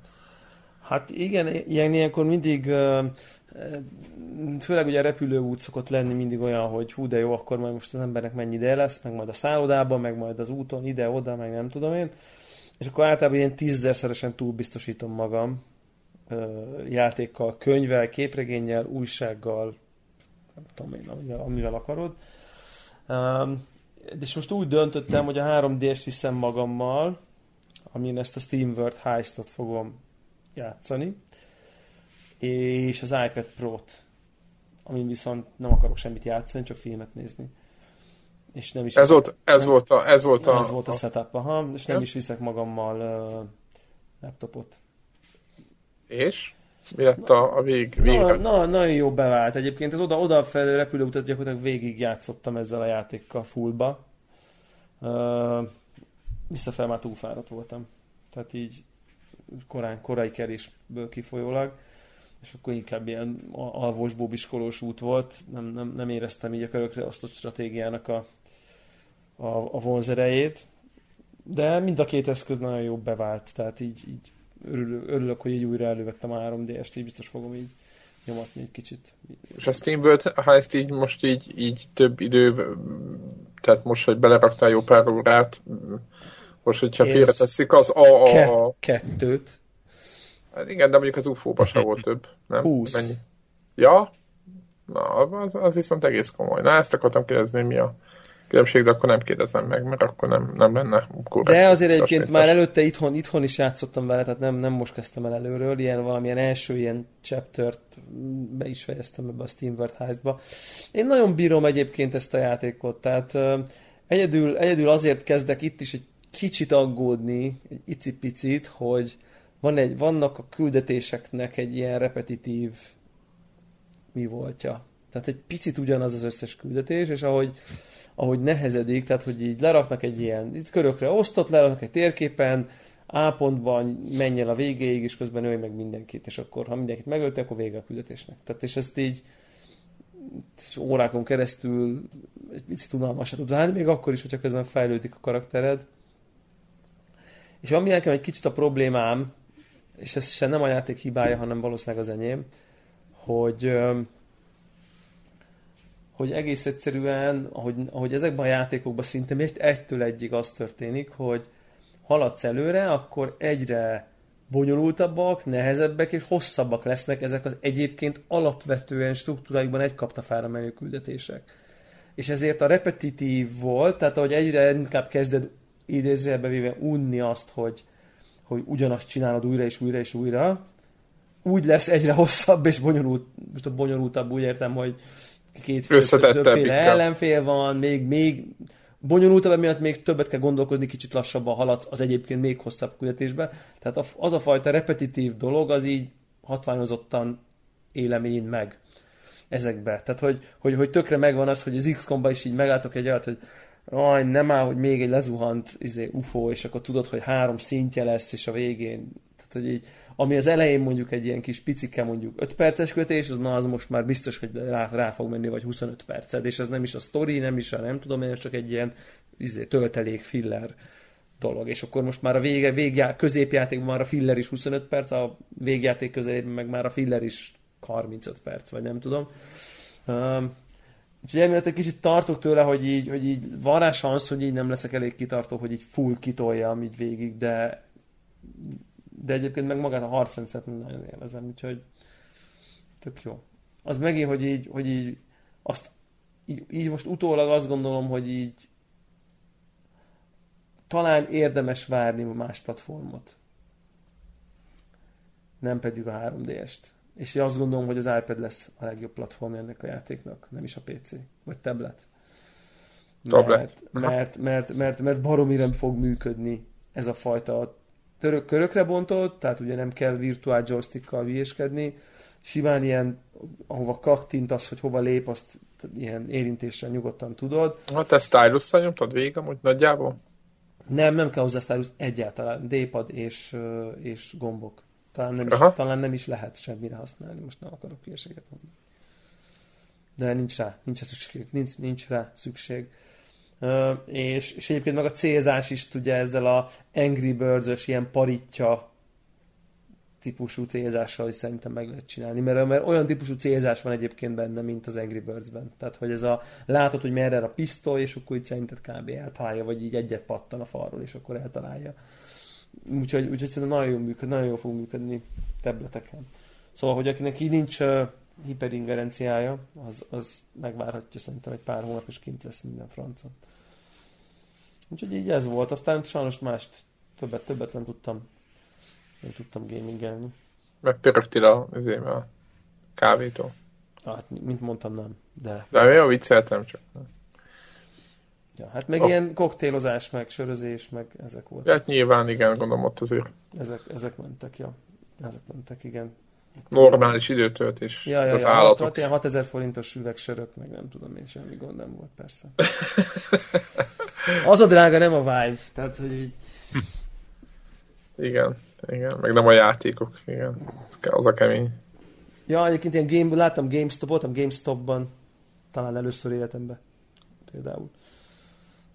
Hát igen, ilyen, ilyenkor mindig uh, főleg ugye a repülőút szokott lenni mindig olyan, hogy hú de jó, akkor majd most az embernek mennyi ide lesz, meg majd a szállodában, meg majd az úton ide-oda, meg nem tudom én. És akkor általában ilyen tízezerszeresen túlbiztosítom magam játékkal, könyvvel, képregénnyel, újsággal, nem tudom én, amivel, amivel akarod. És most úgy döntöttem, hogy a 3D-est viszem magammal, amin ezt a SteamWorld Heistot fogom játszani és az iPad Pro-t, amin viszont nem akarok semmit játszani, csak filmet nézni. És nem is ez, volt, ez, nem, volt a, ez volt a... Ez volt a, a setup, aha, és nem ja. is viszek magammal uh, laptopot. És? Mi lett a, a vég, vég? Na, na, nagyon jó bevált. Egyébként az oda, odafelé repülőutat gyakorlatilag végig játszottam ezzel a játékkal fullba. Uh, visszafel már túlfáradt voltam. Tehát így korán, korai kerésből kifolyólag és akkor inkább ilyen alvós bóbiskolós út volt, nem, nem, nem éreztem így a körökre osztott stratégiának a, a, a vonzerejét, de mind a két eszköz nagyon jó bevált, tehát így, így örülök, örülök, hogy így újra elővettem a 3D-est, így biztos fogom így nyomatni egy kicsit. És a Steamworld, ha ezt így most így, így több idő, tehát most, hogy beleraktál jó pár órát, most, hogyha félreteszik az a, a, a... Kettőt. Hát igen, de mondjuk az UFO-ba se volt több. Nem? 20. Mennyi? Ja? Na, az, az viszont egész komoly. Na, ezt akartam kérdezni, mi a különbség, de akkor nem kérdezem meg, mert akkor nem, nem lenne korrekt. De azért egyébként már előtte itthon, itthon is játszottam vele, tehát nem, nem most kezdtem el előről, ilyen valamilyen első ilyen chaptert be is fejeztem ebbe a Steamworld Heist-ba. Én nagyon bírom egyébként ezt a játékot, tehát egyedül, egyedül azért kezdek itt is egy kicsit aggódni, egy icipicit, hogy van egy, vannak a küldetéseknek egy ilyen repetitív mi voltja. Tehát egy picit ugyanaz az összes küldetés, és ahogy, ahogy nehezedik, tehát hogy így leraknak egy ilyen itt körökre osztott, leraknak egy térképen, A pontban menj el a végéig, és közben ölj meg mindenkit, és akkor ha mindenkit megölte, akkor vége a küldetésnek. Tehát és ezt így és órákon keresztül egy picit unalmasra tud állni, még akkor is, hogyha közben fejlődik a karaktered. És ami nekem egy kicsit a problémám, és ez se nem a játék hibája, hanem valószínűleg az enyém, hogy hogy egész egyszerűen, ahogy, ahogy ezekben a játékokban szinte egy, egytől egyig az történik, hogy haladsz előre, akkor egyre bonyolultabbak, nehezebbek és hosszabbak lesznek ezek az egyébként alapvetően struktúráikban egy kaptafára menő küldetések. És ezért a repetitív volt, tehát ahogy egyre inkább kezded idézőjelbe véve unni azt, hogy, hogy ugyanazt csinálod újra és újra és újra, úgy lesz egyre hosszabb és bonyolult, most a bonyolultabb úgy értem, hogy két fél, többféle ellenfél van, még, még bonyolultabb, miatt még többet kell gondolkozni, kicsit lassabban haladsz az egyébként még hosszabb küldetésbe. Tehát az a fajta repetitív dolog, az így hatványozottan élemén meg ezekbe. Tehát, hogy, hogy, hogy tökre megvan az, hogy az XCOM-ban is így meglátok egy olyat, hogy aj, nem áll, hogy még egy lezuhant izé, UFO, és akkor tudod, hogy három szintje lesz, és a végén, tehát, hogy így, ami az elején mondjuk egy ilyen kis picike mondjuk 5 perces kötés, az na az most már biztos, hogy rá, rá fog menni, vagy 25 percet, és ez nem is a story, nem is a nem tudom én, csak egy ilyen izé, töltelék, filler dolog. És akkor most már a vége, végjá, középjátékban már a filler is 25 perc, a végjáték közelében meg már a filler is 35 perc, vagy nem tudom. Um, Úgyhogy emiatt egy kicsit tartok tőle, hogy így, hogy így van rá szansz, hogy így nem leszek elég kitartó, hogy így full kitolja így végig, de de egyébként meg magát a harcrendszert nagyon élvezem, úgyhogy tök jó. Az megint, hogy így, hogy így azt így, így most utólag azt gondolom, hogy így talán érdemes várni más platformot. Nem pedig a 3DS-t. És én azt gondolom, hogy az iPad lesz a legjobb platform ennek a játéknak, nem is a PC, vagy tablet. Tablet. Mert, mert, mert, mert, mert baromira fog működni ez a fajta török, körökre bontott, tehát ugye nem kell virtuál joystickkal hülyéskedni, simán ilyen, ahova kaktintasz, hogy hova lép, azt ilyen érintéssel nyugodtan tudod. Hát te stylus nyomtad végig amúgy nagyjából? Nem, nem kell hozzá stylus egyáltalán, D-pad és, és gombok. Talán nem, is, talán nem is lehet semmire használni, most nem akarok hülyeséget mondani. De nincs rá, nincs rá szükség, nincs, nincs rá szükség. Uh, és, és egyébként meg a célzás is ugye ezzel a Angry birds ilyen paritja típusú célzással is szerintem meg lehet csinálni, mert, mert olyan típusú célzás van egyébként benne, mint az Angry Birds-ben. Tehát, hogy ez a, látod, hogy merre a pisztoly, és akkor így szerinted kb. eltalálja, vagy így egyet pattan a falról, és akkor eltalálja. Úgyhogy, úgyhogy szerintem nagyon jól működ, nagyon jól fog működni tableteken. Szóval, hogy akinek így nincs uh, hiperingerenciája, az, az megvárhatja szerintem egy pár hónap, és kint lesz minden francon. Úgyhogy így ez volt. Aztán sajnos mást többet, többet nem tudtam nem tudtam gamingelni. Meg pörögtél a, azért, a kávétól. Hát, mint mondtam, nem. De, de jó, vicceltem csak. Ja, hát meg oh. ilyen koktélozás, meg sörözés, meg ezek voltak. Hát nyilván, igen, gondolom ott azért. Ezek, ezek mentek, ja. Ezek mentek, igen. Normális időtöltés. Ja, ja, az ja, állatok. Hát ilyen 6000 forintos üvegsörök, meg nem tudom én, semmi gond nem volt, persze. (laughs) Az a drága, nem a Vive. Tehát, hogy így... Igen, igen, meg nem a játékok, igen. Az a kemény. Ja, egyébként ilyen game, láttam GameStop, voltam GameStopban, talán először életemben, például.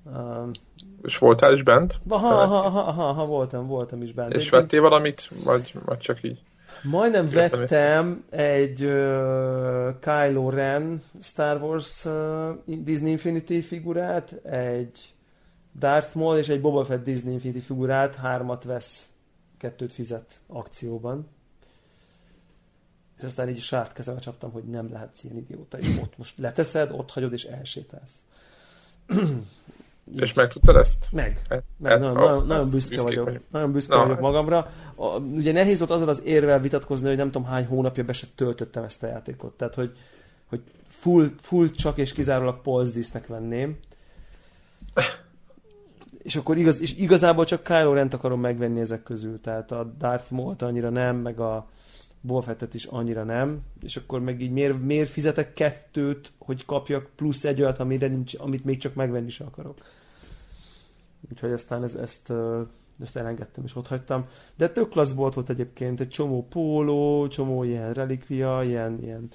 Um, és voltál is bent? Ha, ha, ha, ha, ha, ha, voltam, voltam is bent. És vettél valamit, vagy, vagy csak így? Majdnem vettem egy uh, Kylo Ren Star Wars uh, Disney Infinity figurát, egy Darth Maul és egy Boba Fett Disney Infinity figurát, hármat vesz, kettőt fizet akcióban. És aztán így saját kezembe csaptam, hogy nem lehetsz ilyen idióta, és ott most leteszed, ott hagyod és elsétálsz. (clears throat) És meg tudtad ezt? Meg. meg. Hát, nagyon, oh, nagyon, nagyon büszke vagyok. vagyok. Nagyon büszke Na, vagyok magamra. A, ugye nehéz volt azzal az érvel vitatkozni, hogy nem tudom hány hónapja be se töltöttem ezt a játékot. Tehát, hogy, hogy full, full csak és kizárólag polzdísznek venném. és akkor igaz, és igazából csak Kylo Rent akarom megvenni ezek közül. Tehát a Darth Maul-t annyira nem, meg a Bolfettet is annyira nem, és akkor meg így miért, miért fizetek kettőt, hogy kapjak plusz egy olyat, amire nincs, amit még csak megvenni is akarok. Úgyhogy aztán ez, ezt, ezt elengedtem és ott hagytam. De tök klassz volt, volt egyébként egy csomó póló, csomó ilyen relikvia, ilyen, ilyen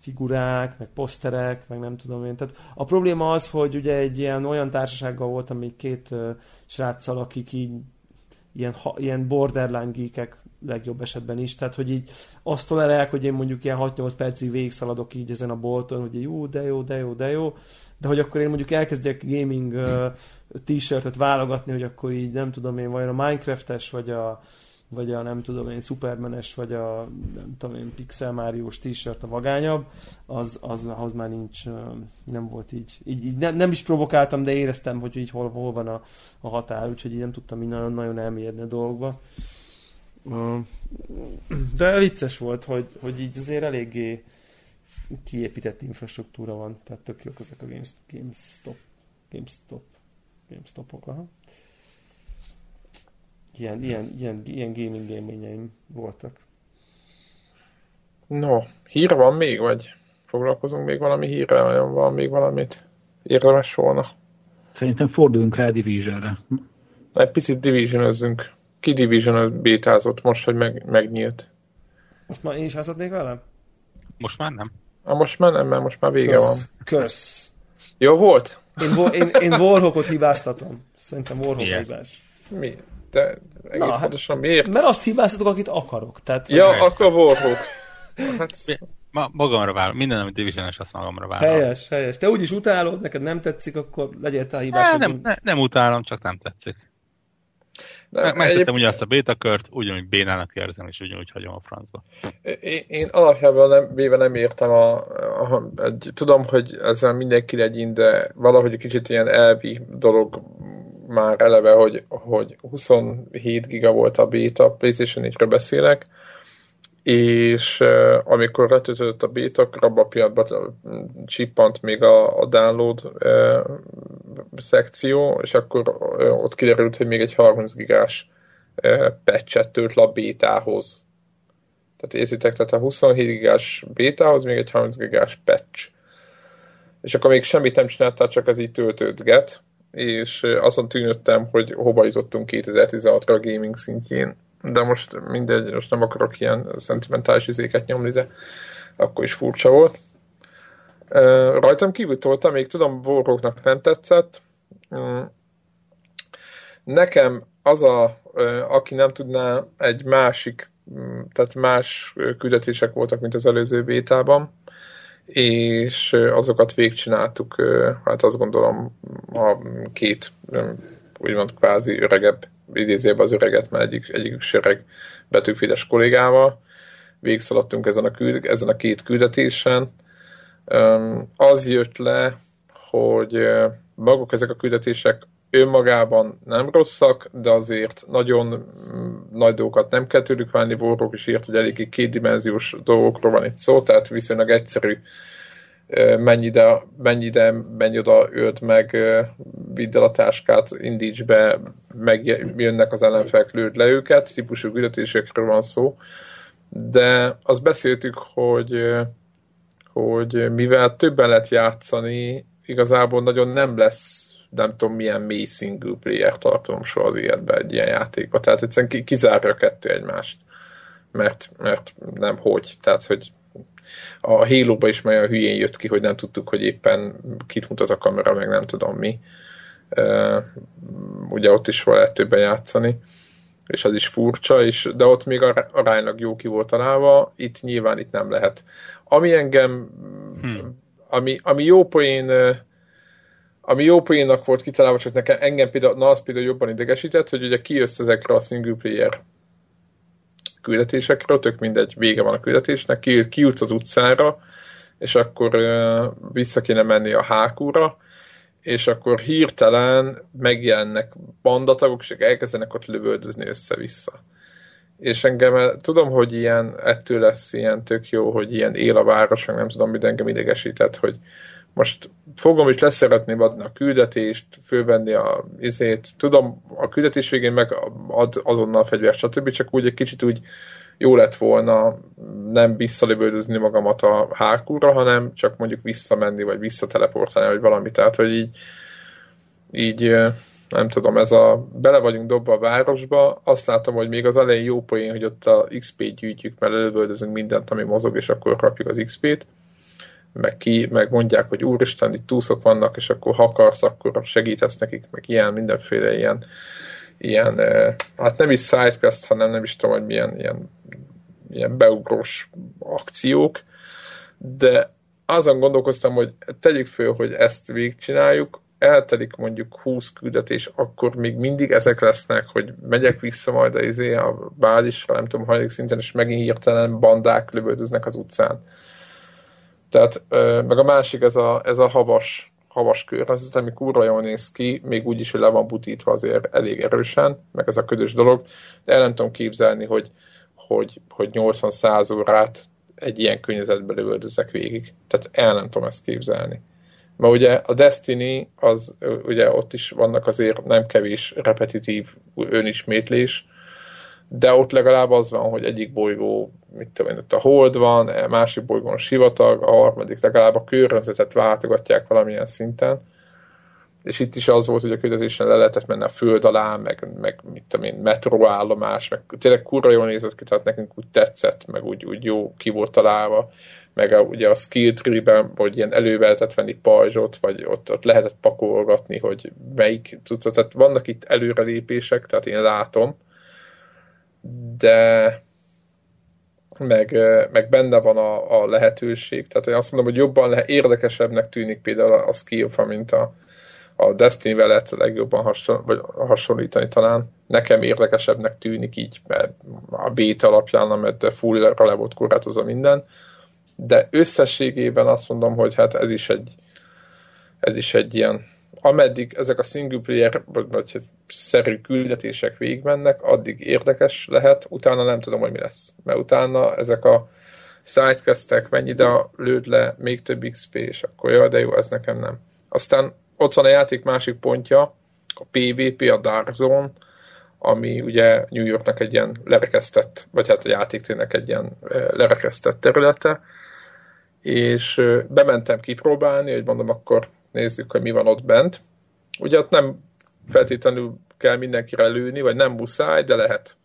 figurák, meg poszterek, meg nem tudom én. Tehát a probléma az, hogy ugye egy ilyen olyan társasággal voltam még két uh, sráccal, akik így ilyen, ha, ilyen borderline geekek legjobb esetben is, tehát hogy így azt tolerálják, hogy én mondjuk ilyen 6-8 percig végigszaladok így ezen a bolton, hogy jó, de jó, de jó, de jó, de hogy akkor én mondjuk elkezdjek gaming t-shirtet válogatni, hogy akkor így nem tudom én, vajon a Minecraftes, vagy a, vagy a nem tudom én Supermanes, vagy a nem tudom én Pixel mario t-shirt a vagányabb, az, az ahhoz már nincs, nem volt így. így, így ne, nem is provokáltam, de éreztem, hogy így hol, hol van a, a határ, úgyhogy így nem tudtam így nagyon, nagyon elmélyedni a dolgokba. De vicces volt, hogy, hogy így azért eléggé kiépített infrastruktúra van, tehát tök jók ezek a GameStop. GameStop. GameStopok, aha. Ilyen, ilyen, ilyen, ilyen gaming élményeim voltak. No, hír van még, vagy foglalkozunk még valami hírrel, olyan van még valamit érdemes volna? Szerintem forduljunk rá Divisionre. Egy picit divisionozzunk. Ki division bétázott most, hogy meg, megnyílt? Most már én is házadnék vele? Most már nem. Ah, most már nem, mert most már vége Kösz. van. Kösz. Jó volt? Én, én, én Warhawkot hibáztatom. Szerintem Warhawk Miért? hibás. Mi? De egész Na, hát- pontosan miért? Mert azt hibáztatok, akit akarok. Tehát, Ja, Miért? akkor Warhawk. Hát, Ma, magamra vállal. Minden, amit division azt magamra vállal. Helyes, helyes. Te úgyis utálod, neked nem tetszik, akkor legyél te a hibás. Ne, nem, ne, nem utálom, csak nem tetszik. Megtettem egyéb- ugyanazt a bétakört, ugyanúgy bénának érzem, és ugyanúgy hagyom a francba. Én, én alapjában nem, véve nem értem a, a, egy, tudom, hogy ezzel mindenki legyen, de valahogy kicsit ilyen elvi dolog már eleve, hogy, hogy 27 giga volt a beta, PlayStation 4-ről beszélek, és amikor letöltött a beta, akkor abban a pillanatban csippant még a, a download uh, szekció, és akkor ott kiderült, hogy még egy 30 gigás uh, patchet tölt le a bétához. Tehát értitek, tehát a 27 gigás bétához még egy 30 gigás patch. És akkor még semmit nem csináltál, csak ez így töltődget, és azon tűnődtem, hogy hova jutottunk 2016-ra a gaming szintjén. De most mindegy, most nem akarok ilyen szentimentális izéket nyomni, de akkor is furcsa volt. Rajtam kívül toltam, még tudom, Warhawknak nem tetszett. Mm. Nekem az a, aki nem tudná, egy másik, mm, tehát más küldetések voltak, mint az előző bétában, és azokat végigcsináltuk, ö, hát azt gondolom a két úgymond kvázi öregebb, idézőben az öreget, mert egyik, egyik öreg betűfides kollégával, végigszaladtunk ezen a, küld, ezen a két küldetésen. Az jött le, hogy maguk ezek a küldetések önmagában nem rosszak, de azért nagyon mm, nagy dolgokat nem kell tőlük várni. Warrock is írt, hogy eléggé kétdimenziós dolgokról van itt szó, tehát viszonylag egyszerű menj ide, menj ide, menj oda, öld meg, vidd el a táskát, indíts be, megjönnek az ellenfelek, lőd le őket, típusú küldetésekről van szó. De azt beszéltük, hogy hogy mivel többen lehet játszani, igazából nagyon nem lesz nem tudom milyen mély single player tartalom soha az életben egy ilyen játékban. Tehát egyszerűen ki- kizárja a kettő egymást. Mert, mert nem hogy. Tehát, hogy a halo is már olyan hülyén jött ki, hogy nem tudtuk, hogy éppen kit mutat a kamera, meg nem tudom mi. Ugye ott is lehet többen játszani és az is furcsa, és, de ott még ar- aránylag jó ki volt találva, itt nyilván itt nem lehet. Ami engem, Hmm. ami, ami jó poén, ami jó poénnak volt kitalálva, csak nekem engem például, na az például jobban idegesített, hogy ugye kijössz ezekre a single player küldetésekről, tök mindegy, vége van a küldetésnek, ki, kijutsz az utcára, és akkor vissza kéne menni a hákúra, és akkor hirtelen megjelennek bandatagok, és elkezdenek ott lövöldözni össze-vissza. És engem, tudom, hogy ilyen, ettől lesz ilyen tök jó, hogy ilyen él a város, meg nem tudom, mit engem idegesített, hogy most fogom is leszeretném adni a küldetést, fölvenni a izét, tudom, a küldetés végén meg ad azonnal a fegyvert, stb. Csak úgy egy kicsit úgy jó lett volna nem visszalövöldözni magamat a hákúra, hanem csak mondjuk visszamenni, vagy visszateleportálni, vagy valami. Tehát, hogy így, így nem tudom, ez a bele vagyunk dobva a városba, azt látom, hogy még az elején jó poén, hogy ott a XP-t gyűjtjük, mert lövöldözünk mindent, ami mozog, és akkor kapjuk az XP-t meg, ki, meg mondják, hogy úristen, itt túszok vannak, és akkor ha akarsz, akkor segítesz nekik, meg ilyen, mindenféle ilyen, ilyen eh, hát nem is sidequest, hanem nem is tudom, hogy milyen ilyen, ilyen beugrós akciók, de azon gondolkoztam, hogy tegyük föl, hogy ezt végigcsináljuk, eltelik mondjuk 20 küldetés, akkor még mindig ezek lesznek, hogy megyek vissza majd a, izé, a bázisra, nem tudom, hajlék szinten, és megint hirtelen bandák lövöldöznek az utcán. Tehát, meg a másik, ez a, ez a havas, havas kör, az, ami kurva jól néz ki, még úgy is, hogy le van butítva azért elég erősen, meg ez a ködös dolog, de el nem tudom képzelni, hogy, hogy, hogy 80-100 órát egy ilyen környezetben lövöldözek végig. Tehát el nem tudom ezt képzelni. Mert ugye a Destiny, az ugye ott is vannak azért nem kevés repetitív önismétlés, de ott legalább az van, hogy egyik bolygó, mit tudom én, ott a hold van, a másik bolygón a sivatag, a harmadik legalább a környezetet váltogatják valamilyen szinten. És itt is az volt, hogy a küldetésen le lehetett menni a föld alá, meg, meg mit tudom én, metróállomás, meg tényleg kurva jól nézett ki, tehát nekünk úgy tetszett, meg úgy, úgy jó ki volt találva. Meg a, ugye a skill tree-ben, hogy ilyen elő lehetett venni pajzsot, vagy ott, ott lehetett pakolgatni, hogy melyik cuccot, tehát vannak itt előrelépések, tehát én látom, de meg, meg benne van a, a lehetőség, tehát én azt mondom, hogy jobban le, érdekesebbnek tűnik például a skill mint a, a Destiny-vel lehet legjobban hasonl, vagy hasonlítani talán. Nekem érdekesebbnek tűnik így, mert a beta alapján, mert full le volt korlátozva minden, de összességében azt mondom, hogy hát ez is egy ez is egy ilyen ameddig ezek a single player vagy, szerű küldetések végigmennek, addig érdekes lehet, utána nem tudom, hogy mi lesz. Mert utána ezek a sidequestek, mennyi ide lőd le, még több XP, és akkor jaj, de jó, ez nekem nem. Aztán ott van a játék másik pontja, a PvP, a Dark Zone, ami ugye New Yorknak egy ilyen lerekesztett, vagy hát a játéktének egy ilyen lerekesztett területe, és bementem kipróbálni, hogy mondom, akkor nézzük, hogy mi van ott bent. Ugye ott nem feltétlenül kell mindenkire lőni, vagy nem muszáj, de lehet.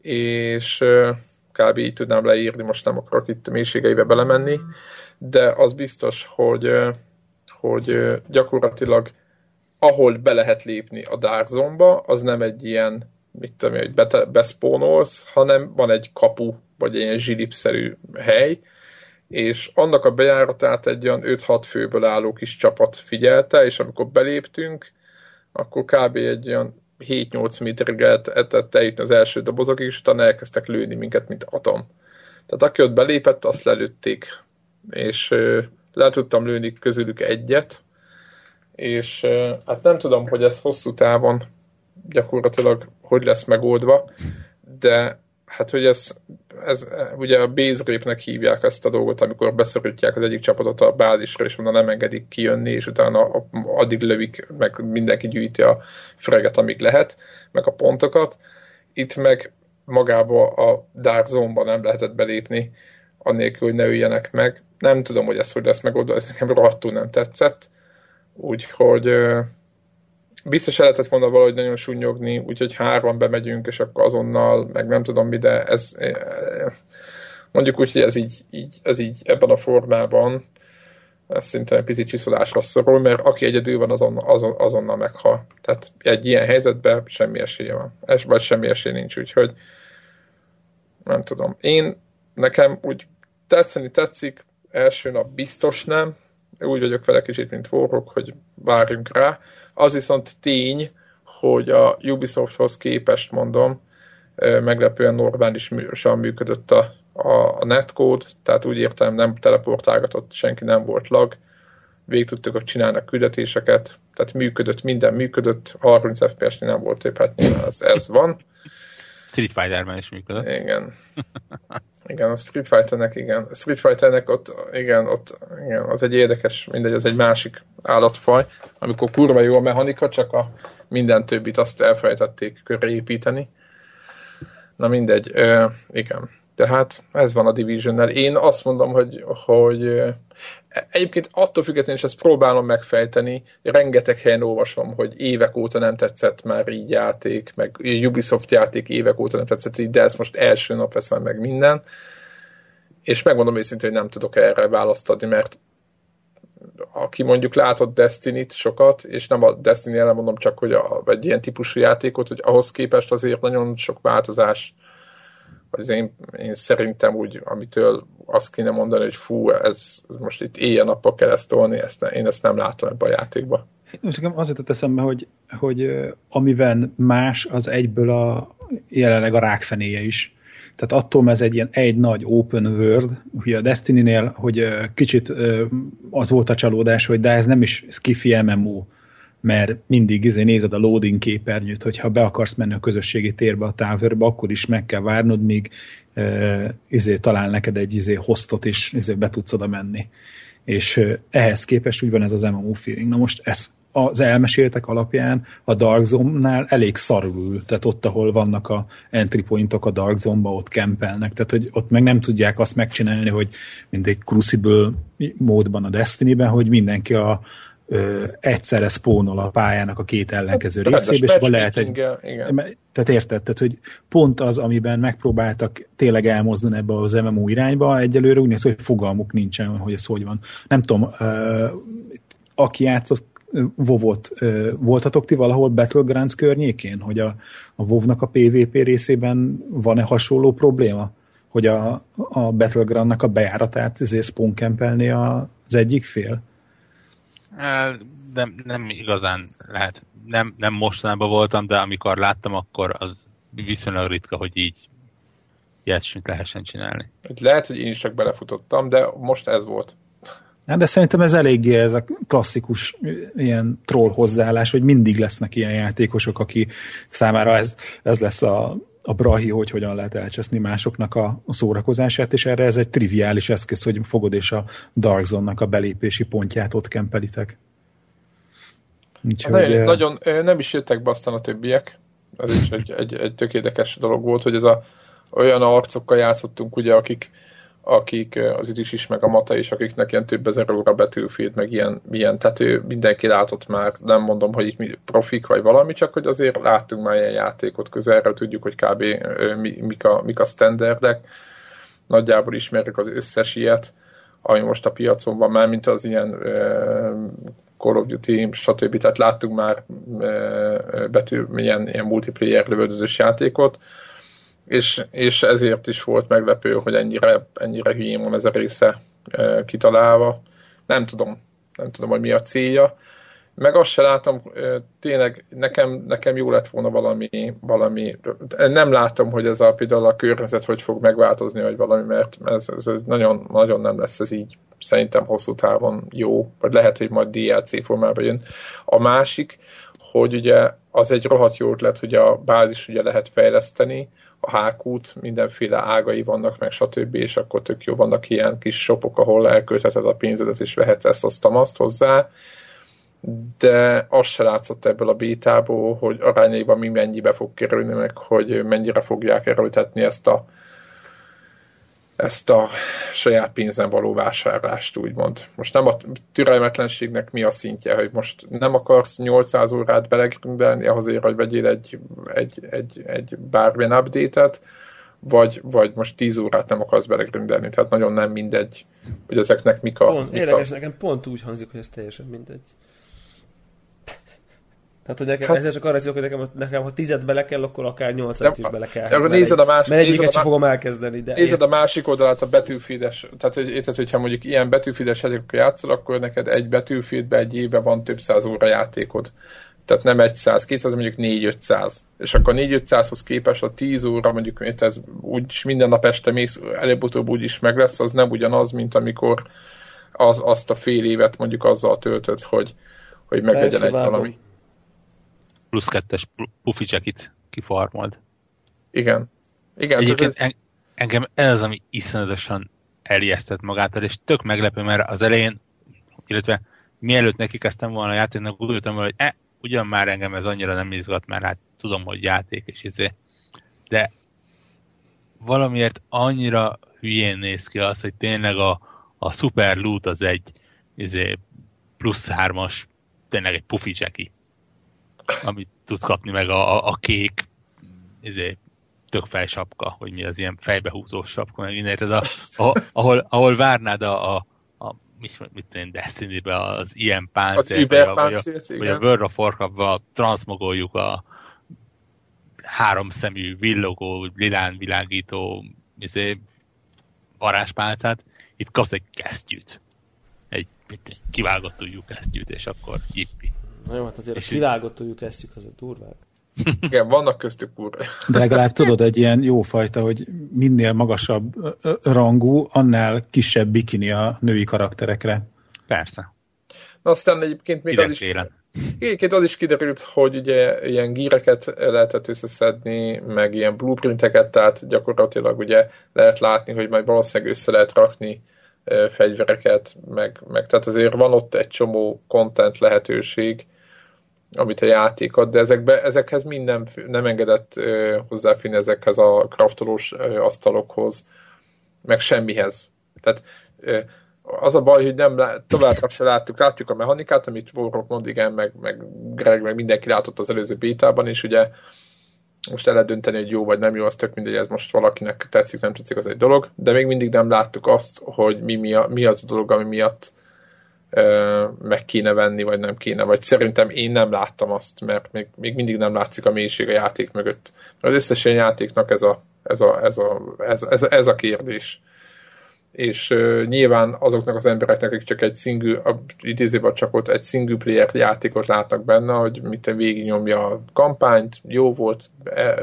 És kb. így tudnám leírni, most nem akarok itt mélységeibe belemenni, de az biztos, hogy, hogy gyakorlatilag ahol be lehet lépni a Dark Zone-ba, az nem egy ilyen, mit tudom, hogy beszpónolsz, hanem van egy kapu, vagy egy ilyen zsilipszerű hely, és annak a bejáratát egy olyan 5-6 főből álló kis csapat figyelte, és amikor beléptünk, akkor kb. egy olyan 7-8 méterig lehetett eljutni az első dobozokig, és utána elkezdtek lőni minket, mint atom. Tehát aki ott belépett, azt lelőtték. És le tudtam lőni közülük egyet, és hát nem tudom, hogy ez hosszú távon gyakorlatilag hogy lesz megoldva, de hát hogy ez, ez ugye a base rape-nek hívják ezt a dolgot, amikor beszorítják az egyik csapatot a bázisra, és onnan nem engedik kijönni, és utána addig lövik, meg mindenki gyűjti a freget, amíg lehet, meg a pontokat. Itt meg magába a Dark Zone-ba nem lehetett belépni, annélkül, hogy ne üljenek meg. Nem tudom, hogy ez hogy lesz megoldva, ez nekem rohadtul nem tetszett. Úgyhogy biztos el lehetett volna valahogy nagyon sunyogni, úgyhogy hárman bemegyünk, és akkor azonnal, meg nem tudom mi, de ez mondjuk úgy, hogy ez így, így, ez így ebben a formában ez szinte egy picit csiszolásra szorul, mert aki egyedül van, azon, azon, azonnal meghal. Tehát egy ilyen helyzetben semmi esélye van. Vagy semmi esély nincs, úgyhogy nem tudom. Én nekem úgy tetszeni tetszik, első nap biztos nem, úgy vagyok vele kicsit, mint forrok, hogy várjunk rá. Az viszont tény, hogy a Ubisofthoz képest mondom, meglepően normálisan működött a, a, a netcode, tehát úgy értem nem teleportálgatott, senki nem volt lag, végig tudtuk csinálni a küldetéseket, tehát működött, minden működött, 30 FPS-nél nem volt épp, hát ez, ez van. Street Fighter-ben is működött. Igen. Igen, a Street Fighternek, igen. A Street Fighternek ott, igen, ott, igen, az egy érdekes, mindegy, az egy másik állatfaj, amikor kurva jó a mechanika, csak a minden többit azt elfelejtették köré építeni. Na mindegy, ö, igen. Tehát ez van a Division-nel. Én azt mondom, hogy, hogy egyébként attól függetlenül is ezt próbálom megfejteni, rengeteg helyen olvasom, hogy évek óta nem tetszett már így játék, meg Ubisoft játék évek óta nem tetszett így, de ezt most első nap veszem meg minden. És megmondom őszintén, hogy nem tudok erre választ adni, mert aki mondjuk látott Destiny-t sokat, és nem a Destiny ellen mondom csak, hogy a, egy ilyen típusú játékot, hogy ahhoz képest azért nagyon sok változás az én, én szerintem úgy, amitől azt kéne mondani, hogy fú, ez most itt éjjel-nappal kell ezt tolni, ezt ne, én ezt nem látom ebbe a játékba. Nekem az jutott eszembe, hogy, hogy amiben más, az egyből a jelenleg a rákfenéje is. Tehát attól ez egy ilyen egy nagy open world, ugye a Destiny-nél, hogy kicsit az volt a csalódás, hogy de ez nem is skifi MMO, mert mindig izé nézed a loading képernyőt, hogyha be akarsz menni a közösségi térbe, a távorba, akkor is meg kell várnod, míg e, izé talál neked egy izé hostot, és izé be tudsz oda menni. És ehhez képest úgy van ez az MMO feeling. Na most ez az elmeséltek alapján a Dark Zone-nál elég szarul tehát ott, ahol vannak a entry pointok a Dark Zone-ba, ott kempelnek, tehát hogy ott meg nem tudják azt megcsinálni, hogy mint egy Crucible módban a Destiny-ben, hogy mindenki a ö, egyszerre spónol a pályának a két ellenkező hát, részébe, és lehet egy... Igen. Tehát érted? Tehát, hogy pont az, amiben megpróbáltak tényleg elmozdulni ebbe az MMO irányba, egyelőre úgy néz, hogy fogalmuk nincsen, hogy ez hogy van. Nem tudom, ö, aki játszott Vovot voltatok ti valahol Battlegrounds környékén, hogy a, a WoW-nak a PvP részében van-e hasonló probléma? Hogy a, a Battleground-nak a bejáratát spawnkempelni az egyik fél? Nem, nem igazán lehet. Nem, nem mostanában voltam, de amikor láttam, akkor az viszonylag ritka, hogy így ilyesmit lehessen csinálni. Lehet, hogy én is csak belefutottam, de most ez volt. Hát de szerintem ez eléggé ez a klasszikus ilyen troll hozzáállás, hogy mindig lesznek ilyen játékosok, aki számára ez, ez lesz a, a brahi, hogy hogyan lehet elcseszni másoknak a, szórakozását, és erre ez egy triviális eszköz, hogy fogod és a Dark Zone-nak a belépési pontját ott kempelitek. Úgyhogy, nagyon, nagyon, nem is jöttek be aztán a többiek. Ez is egy, egy, egy tökéletes dolog volt, hogy ez a olyan arcokkal játszottunk, ugye, akik akik az Idis is, meg a Mata is, akiknek ilyen több ezer óra betűfét, meg ilyen, ilyen, tehát ő mindenki látott már, nem mondom, hogy itt mi profik vagy valami, csak hogy azért láttunk már ilyen játékot közelről, tudjuk, hogy kb. Mi, mik, a, mik a standardek, nagyjából ismerjük az összes ilyet, ami most a piacon van már, mint az ilyen Call of Duty, stb. Tehát láttunk már betű, ilyen, ilyen multiplayer lövöldözős játékot, és, és ezért is volt meglepő, hogy ennyire, ennyire hülyén van ez a része e, kitalálva. Nem tudom, nem tudom, hogy mi a célja. Meg azt se látom, e, tényleg nekem, nekem jó lett volna valami, valami, nem látom, hogy ez a például a környezet hogy fog megváltozni, vagy valami, mert ez, ez nagyon, nagyon nem lesz ez így szerintem hosszú távon jó, vagy lehet, hogy majd DLC formában jön. A másik, hogy ugye az egy rohadt jó ötlet, hogy a bázis ugye lehet fejleszteni, a hákút, mindenféle ágai vannak, meg stb., és akkor tök jó vannak ilyen kis shopok, ahol elköltheted a pénzedet, és vehetsz ezt, azt, azt hozzá, de az se látszott ebből a bétából, hogy arányaiban mi mennyibe fog kerülni, meg hogy mennyire fogják erőltetni ezt a ezt a saját pénzen való vásárlást, úgymond. Most nem a türelmetlenségnek mi a szintje, hogy most nem akarsz 800 órát belegrindelni azért, hogy vegyél egy, egy, egy, egy bármilyen update-et, vagy, vagy most 10 órát nem akarsz belegrindelni, tehát nagyon nem mindegy, hogy ezeknek mik a... Pont, mik érdekes, a... nekem pont úgy hangzik, hogy ez teljesen mindegy. Tehát, hogy nekem, hát, ezzel csak arra szólok, hogy nekem, nekem, ha tizet bele kell, akkor akár nyolcat is bele kell. mert nézed a másik, mert egyiket sem fogom elkezdeni. De nézed én... a másik oldalát, a betűfides, tehát hogy, érted, hogyha mondjuk ilyen betűfides játékokkal játszol, akkor neked egy betűfidbe egy éve van több száz óra játékod. Tehát nem egy száz, 200, mondjuk 4-500. És akkor 4-500-hoz képest a 10 óra, mondjuk érted, úgy minden nap este mész, előbb-utóbb úgy is meg lesz, az nem ugyanaz, mint amikor az, azt a fél évet mondjuk azzal töltöd, hogy, hogy meglegyen egy valami plusz kettes pufi jackit kifarmold. Igen. Igen. Egyébként ez... engem ez az, ami iszonyatosan elijesztett magától, és tök meglepő, mert az elején, illetve mielőtt neki kezdtem volna a játéknak, úgy volna, hogy e, ugyan már engem ez annyira nem izgat, mert hát tudom, hogy játék, és izé. De valamiért annyira hülyén néz ki az, hogy tényleg a, a super loot az egy izé, plusz hármas, tényleg egy pufi amit tudsz kapni, meg a, a, kék izé, tök sapka, hogy mi az ilyen fejbehúzós sapka, meg minden, a, a, ahol, ahol várnád a, a, a mit, mit tudom, Destiny-be az ilyen páncélt, vagy, a, vagy, a, vagy a World of Warcraft-ba transmogoljuk a háromszemű, villogó, lilán világító izé, varázspálcát, itt kapsz egy kesztyűt. Egy, egy kivágott kesztyűt, és akkor jippi. Na jó, hát azért és a kivágott kezdjük, az a durvák. (laughs) Igen, vannak köztük kurva. De legalább tudod, egy ilyen jó fajta, hogy minél magasabb rangú, annál kisebb bikini a női karakterekre. Persze. Na aztán egyébként még Ide az is, egyébként az is kiderült, hogy ugye ilyen gíreket lehetett összeszedni, meg ilyen blueprinteket, tehát gyakorlatilag ugye lehet látni, hogy majd valószínűleg össze lehet rakni fegyvereket, meg, meg tehát azért van ott egy csomó content lehetőség, amit a játék ad, de ezekbe, ezekhez minden nem engedett ö, hozzáférni ezekhez a kraftolós asztalokhoz, meg semmihez. Tehát az a baj, hogy nem továbbra se láttuk, látjuk a mechanikát, amit Warrock mond, igen, meg, meg Greg, meg mindenki látott az előző bétában, és ugye most el lehet dönteni, hogy jó vagy nem jó, az tök mindegy, ez most valakinek tetszik, nem tetszik, az egy dolog, de még mindig nem láttuk azt, hogy mi, mi, a, mi az a dolog, ami miatt meg kéne venni, vagy nem kéne, vagy szerintem én nem láttam azt, mert még, még mindig nem látszik a mélység a játék mögött. Az összes ilyen játéknak ez a, ez a, ez a, ez, ez, ez a kérdés és uh, nyilván azoknak az embereknek, akik csak egy single, idézőben csak ott egy single player játékot látnak benne, hogy mit végignyomja a kampányt, jó volt, e,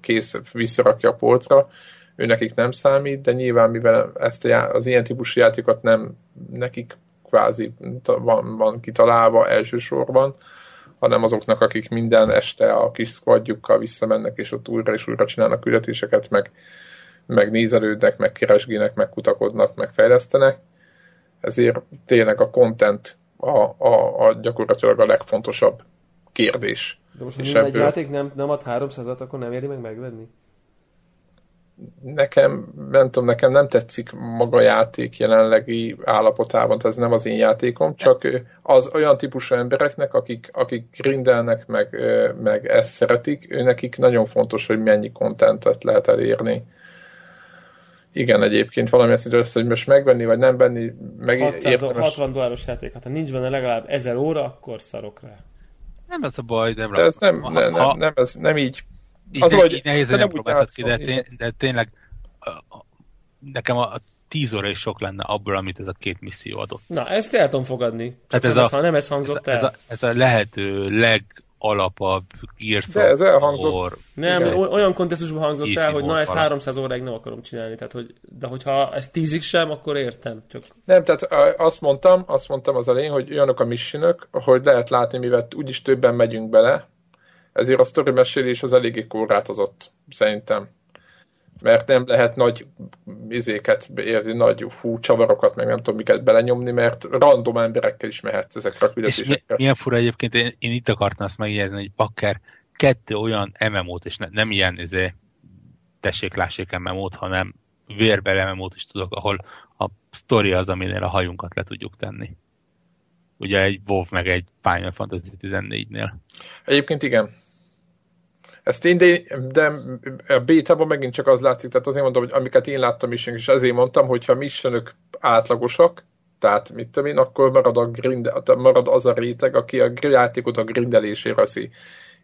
kész, visszarakja a polcra, ő nekik nem számít, de nyilván mivel ezt a, az ilyen típusú játékot nem nekik kvázi van, van kitalálva elsősorban, hanem azoknak, akik minden este a kis squadjukkal visszamennek, és ott újra és újra csinálnak küldetéseket, meg meg nézelődnek, meg keresgének, meg kutakodnak, meg fejlesztenek. Ezért tényleg a content a, a, a gyakorlatilag a legfontosabb kérdés. De most, ha egy játék nem, nem ad 300-at, akkor nem éri meg megvenni? Nekem, nem tudom, nekem nem tetszik maga játék jelenlegi állapotában, tehát ez nem az én játékom, csak az olyan típusú embereknek, akik, akik grindelnek, meg, meg ezt szeretik, ő nekik nagyon fontos, hogy mennyi kontentet lehet elérni igen, egyébként valami azt össze, hogy most megvenni, vagy nem venni, meg 600 érdemes... 60 dolláros játék, hát ha nincs benne legalább 1000 óra, akkor szarok rá. Nem ez a baj, nem De ez nem, ha, nem, nem, nem, ez nem így. Így az, hogy nehéz, hogy nem próbáltad ki, de, tény, de tényleg nekem a, a 10 óra is sok lenne abból, amit ez a két misszió adott. Na, ezt el tudom fogadni. Tehát ez, ez, a, nem ez hangzott ez, el. Ez a, ez a lehető leg alapabb Gears De ez elhangzott. Nem, igen. olyan kontextusban hangzott el, hogy na ezt 300 óráig nem akarom csinálni, tehát hogy, de hogyha ez tízig sem, akkor értem. Csak... Nem, tehát azt mondtam, azt mondtam az elején, hogy olyanok a missionök, hogy lehet látni, mivel úgyis többen megyünk bele, ezért a sztori mesélés az eléggé korlátozott, szerintem mert nem lehet nagy izéket érni, nagy hú, csavarokat, meg nem tudom miket belenyomni, mert random emberekkel is mehetsz ezekre a küldetésekre. És milyen fura egyébként, én, én itt akartam azt megjegyezni, hogy akár kettő olyan MMO-t, és ne, nem ilyen izé, tessék-lássék MMO-t, hanem vérbele MMO-t is tudok, ahol a sztori az, aminél a hajunkat le tudjuk tenni. Ugye egy WoW meg egy Final Fantasy 14-nél. Egyébként igen. Ezt én, de, de a bétában megint csak az látszik, tehát azért mondom, hogy amiket én láttam is, és ezért mondtam, hogyha missionök átlagosak, tehát mit tudom én, akkor marad, a grind, marad az a réteg, aki a játékot a grindelésére veszi.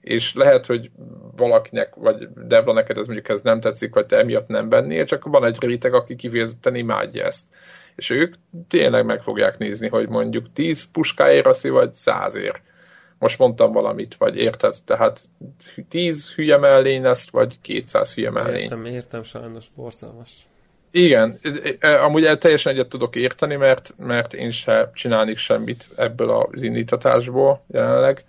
És lehet, hogy valakinek, vagy Debla neked ez mondjuk ez nem tetszik, vagy te emiatt nem bennél, csak van egy réteg, aki kifejezetten imádja ezt. És ők tényleg meg fogják nézni, hogy mondjuk 10 puskáért veszi, vagy 100 ér most mondtam valamit, vagy érted? Tehát 10 hülye mellény lesz, vagy 200 hülye mellény. Értem, értem, sajnos borzalmas. Igen, amúgy teljesen egyet tudok érteni, mert, mert én se csinálnék semmit ebből az indítatásból jelenleg,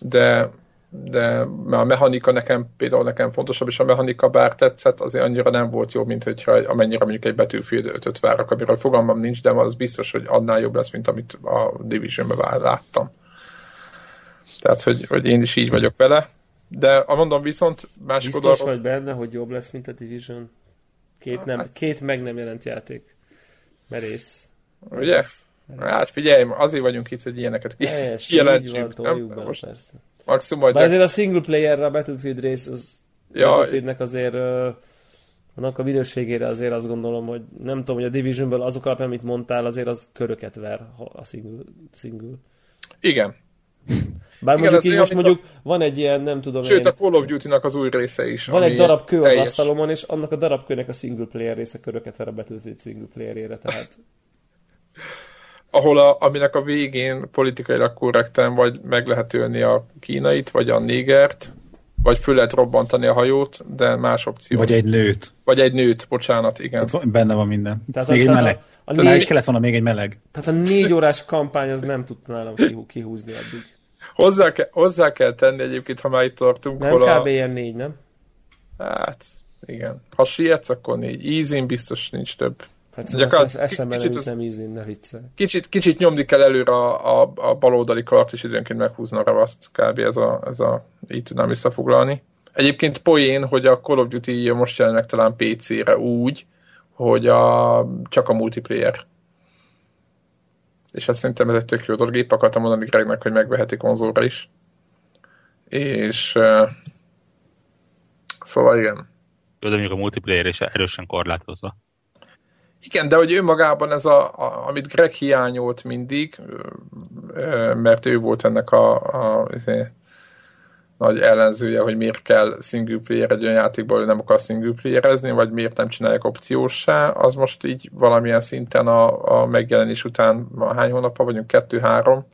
de, de a mechanika nekem például nekem fontosabb, és a mechanika bár tetszett, azért annyira nem volt jó, mint hogyha amennyire mondjuk egy Battlefield 5 várak, amiről fogalmam nincs, de az biztos, hogy annál jobb lesz, mint amit a Division-ben láttam. Tehát, hogy, hogy én is így vagyok vele. De mondom viszont másik Biztos oldalról... vagy benne, hogy jobb lesz, mint a Division? Két, nem, hát... két meg nem jelent játék. Merész. Ugye? Merész. Hát figyelj, azért vagyunk itt, hogy ilyeneket kijelentsünk. Maximum majd... Bár azért a single player a Battlefield rész, az ja, Battlefieldnek azért uh, annak a minőségére azért azt gondolom, hogy nem tudom, hogy a Divisionből azok alapján, amit mondtál, azért az köröket ver a single. single. Igen, bár Igen, mondjuk így most mondjuk a... van egy ilyen, nem tudom Sőt, én, a Call of Duty-nak az új része is. Van egy darab kő az asztalomon, és annak a darab kőnek a single player része köröket ver a Battlefield single playerére, tehát... Ahol a, aminek a végén politikailag korrekten vagy meg lehet ölni a kínait, vagy a négert, vagy föl lehet robbantani a hajót, de más opció. Vagy egy nőt. Vagy egy nőt, bocsánat, igen. Tehát benne van minden. Tehát még egy meleg. A, a négy... is kellett volna még egy meleg. Tehát a négy órás kampány az nem tudta nálam kihúzni addig. Hozzá, ke, hozzá kell tenni egyébként, ha már itt tartunk. Nem, kb. A... ilyen négy, nem? Hát, igen. Ha sietsz, akkor négy. Easy biztos nincs több. Hát szóval ez eszembe kicsit, nem, nem ízén, ne vicce. Kicsit, kicsit nyomni kell előre a, a, a baloldali kart, és időnként meghúzni a ravaszt. Kb. ez a, ez a, így tudnám visszafoglalni. Egyébként poén, hogy a Call of Duty most jelennek talán PC-re úgy, hogy a, csak a multiplayer. És azt szerintem ez egy tök jó dolog. Épp akartam mondani Gregnek, hogy megveheti konzolra is. És uh, szóval igen. Jó, de mondjuk a multiplayer is erősen korlátozva. Igen, de hogy önmagában ez, a, a, amit Greg hiányolt mindig, mert ő volt ennek a, a, a izé, nagy ellenzője, hogy miért kell single player egy olyan játékból, hogy nem akar single playerezni, vagy miért nem csinálják opciósá, az most így valamilyen szinten a, a megjelenés után hány hónappal vagyunk? Kettő-három?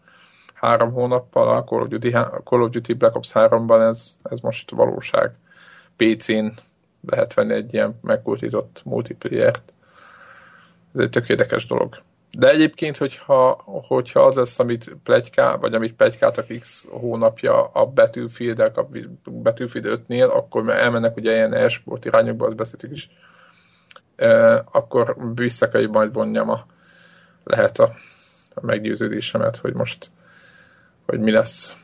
Három hónappal a Call of Duty, Call of Duty Black Ops 3-ban ez, ez most valóság. PC-n lehet venni egy ilyen megkultított multiplayer-t. Ez egy tök érdekes dolog. De egyébként, hogyha, hogyha az lesz, amit plegyká, vagy amit plegykáltak X hónapja a battlefield a Battlefield 5-nél, akkor elmennek ugye ilyen e-sport irányokba, azt beszéltük is, e, akkor vissza kell, majd vonjam a, lehet a, a meggyőződésemet, hogy most, hogy mi lesz,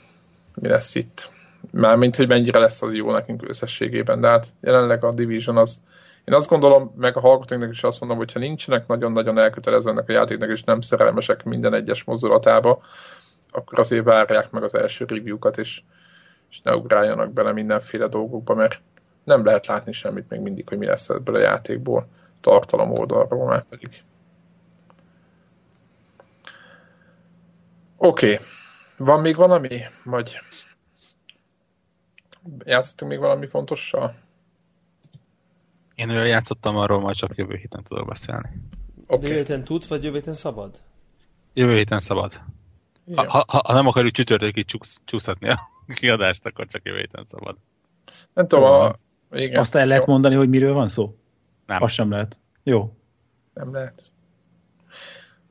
mi lesz itt. Mármint, hogy mennyire lesz az jó nekünk összességében, de hát jelenleg a Division az, én azt gondolom, meg a hallgatóknak is azt mondom, hogy ha nincsenek nagyon-nagyon elkötelezőnek a játéknak, és nem szerelmesek minden egyes mozdulatába, akkor azért várják meg az első review-kat, és, és ne ugráljanak bele mindenféle dolgokba, mert nem lehet látni semmit még mindig, hogy mi lesz ebből a játékból tartalom oldalról már pedig. Oké. Okay. Van még valami? Vagy játszottunk még valami fontossal? Én olyan játszottam, arról majd csak jövő héten tudok beszélni. Okay. Jövő héten tudsz, vagy jövő héten szabad? Jövő héten szabad. Ha, ha, ha nem akarjuk csütörtökig csúszatni a (laughs) kiadást, akkor csak jövő héten szabad. Nem tudom, a... Igen. Azt el lehet Jó. mondani, hogy miről van szó? Nem. Azt sem lehet. Jó. Nem lehet.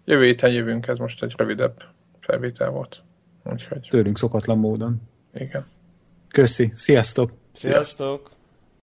Jövő héten jövünk, ez most egy rövidebb felvétel volt. Úgyhogy... Tőlünk szokatlan módon. Igen. Köszi. Sziasztok! Sziasztok!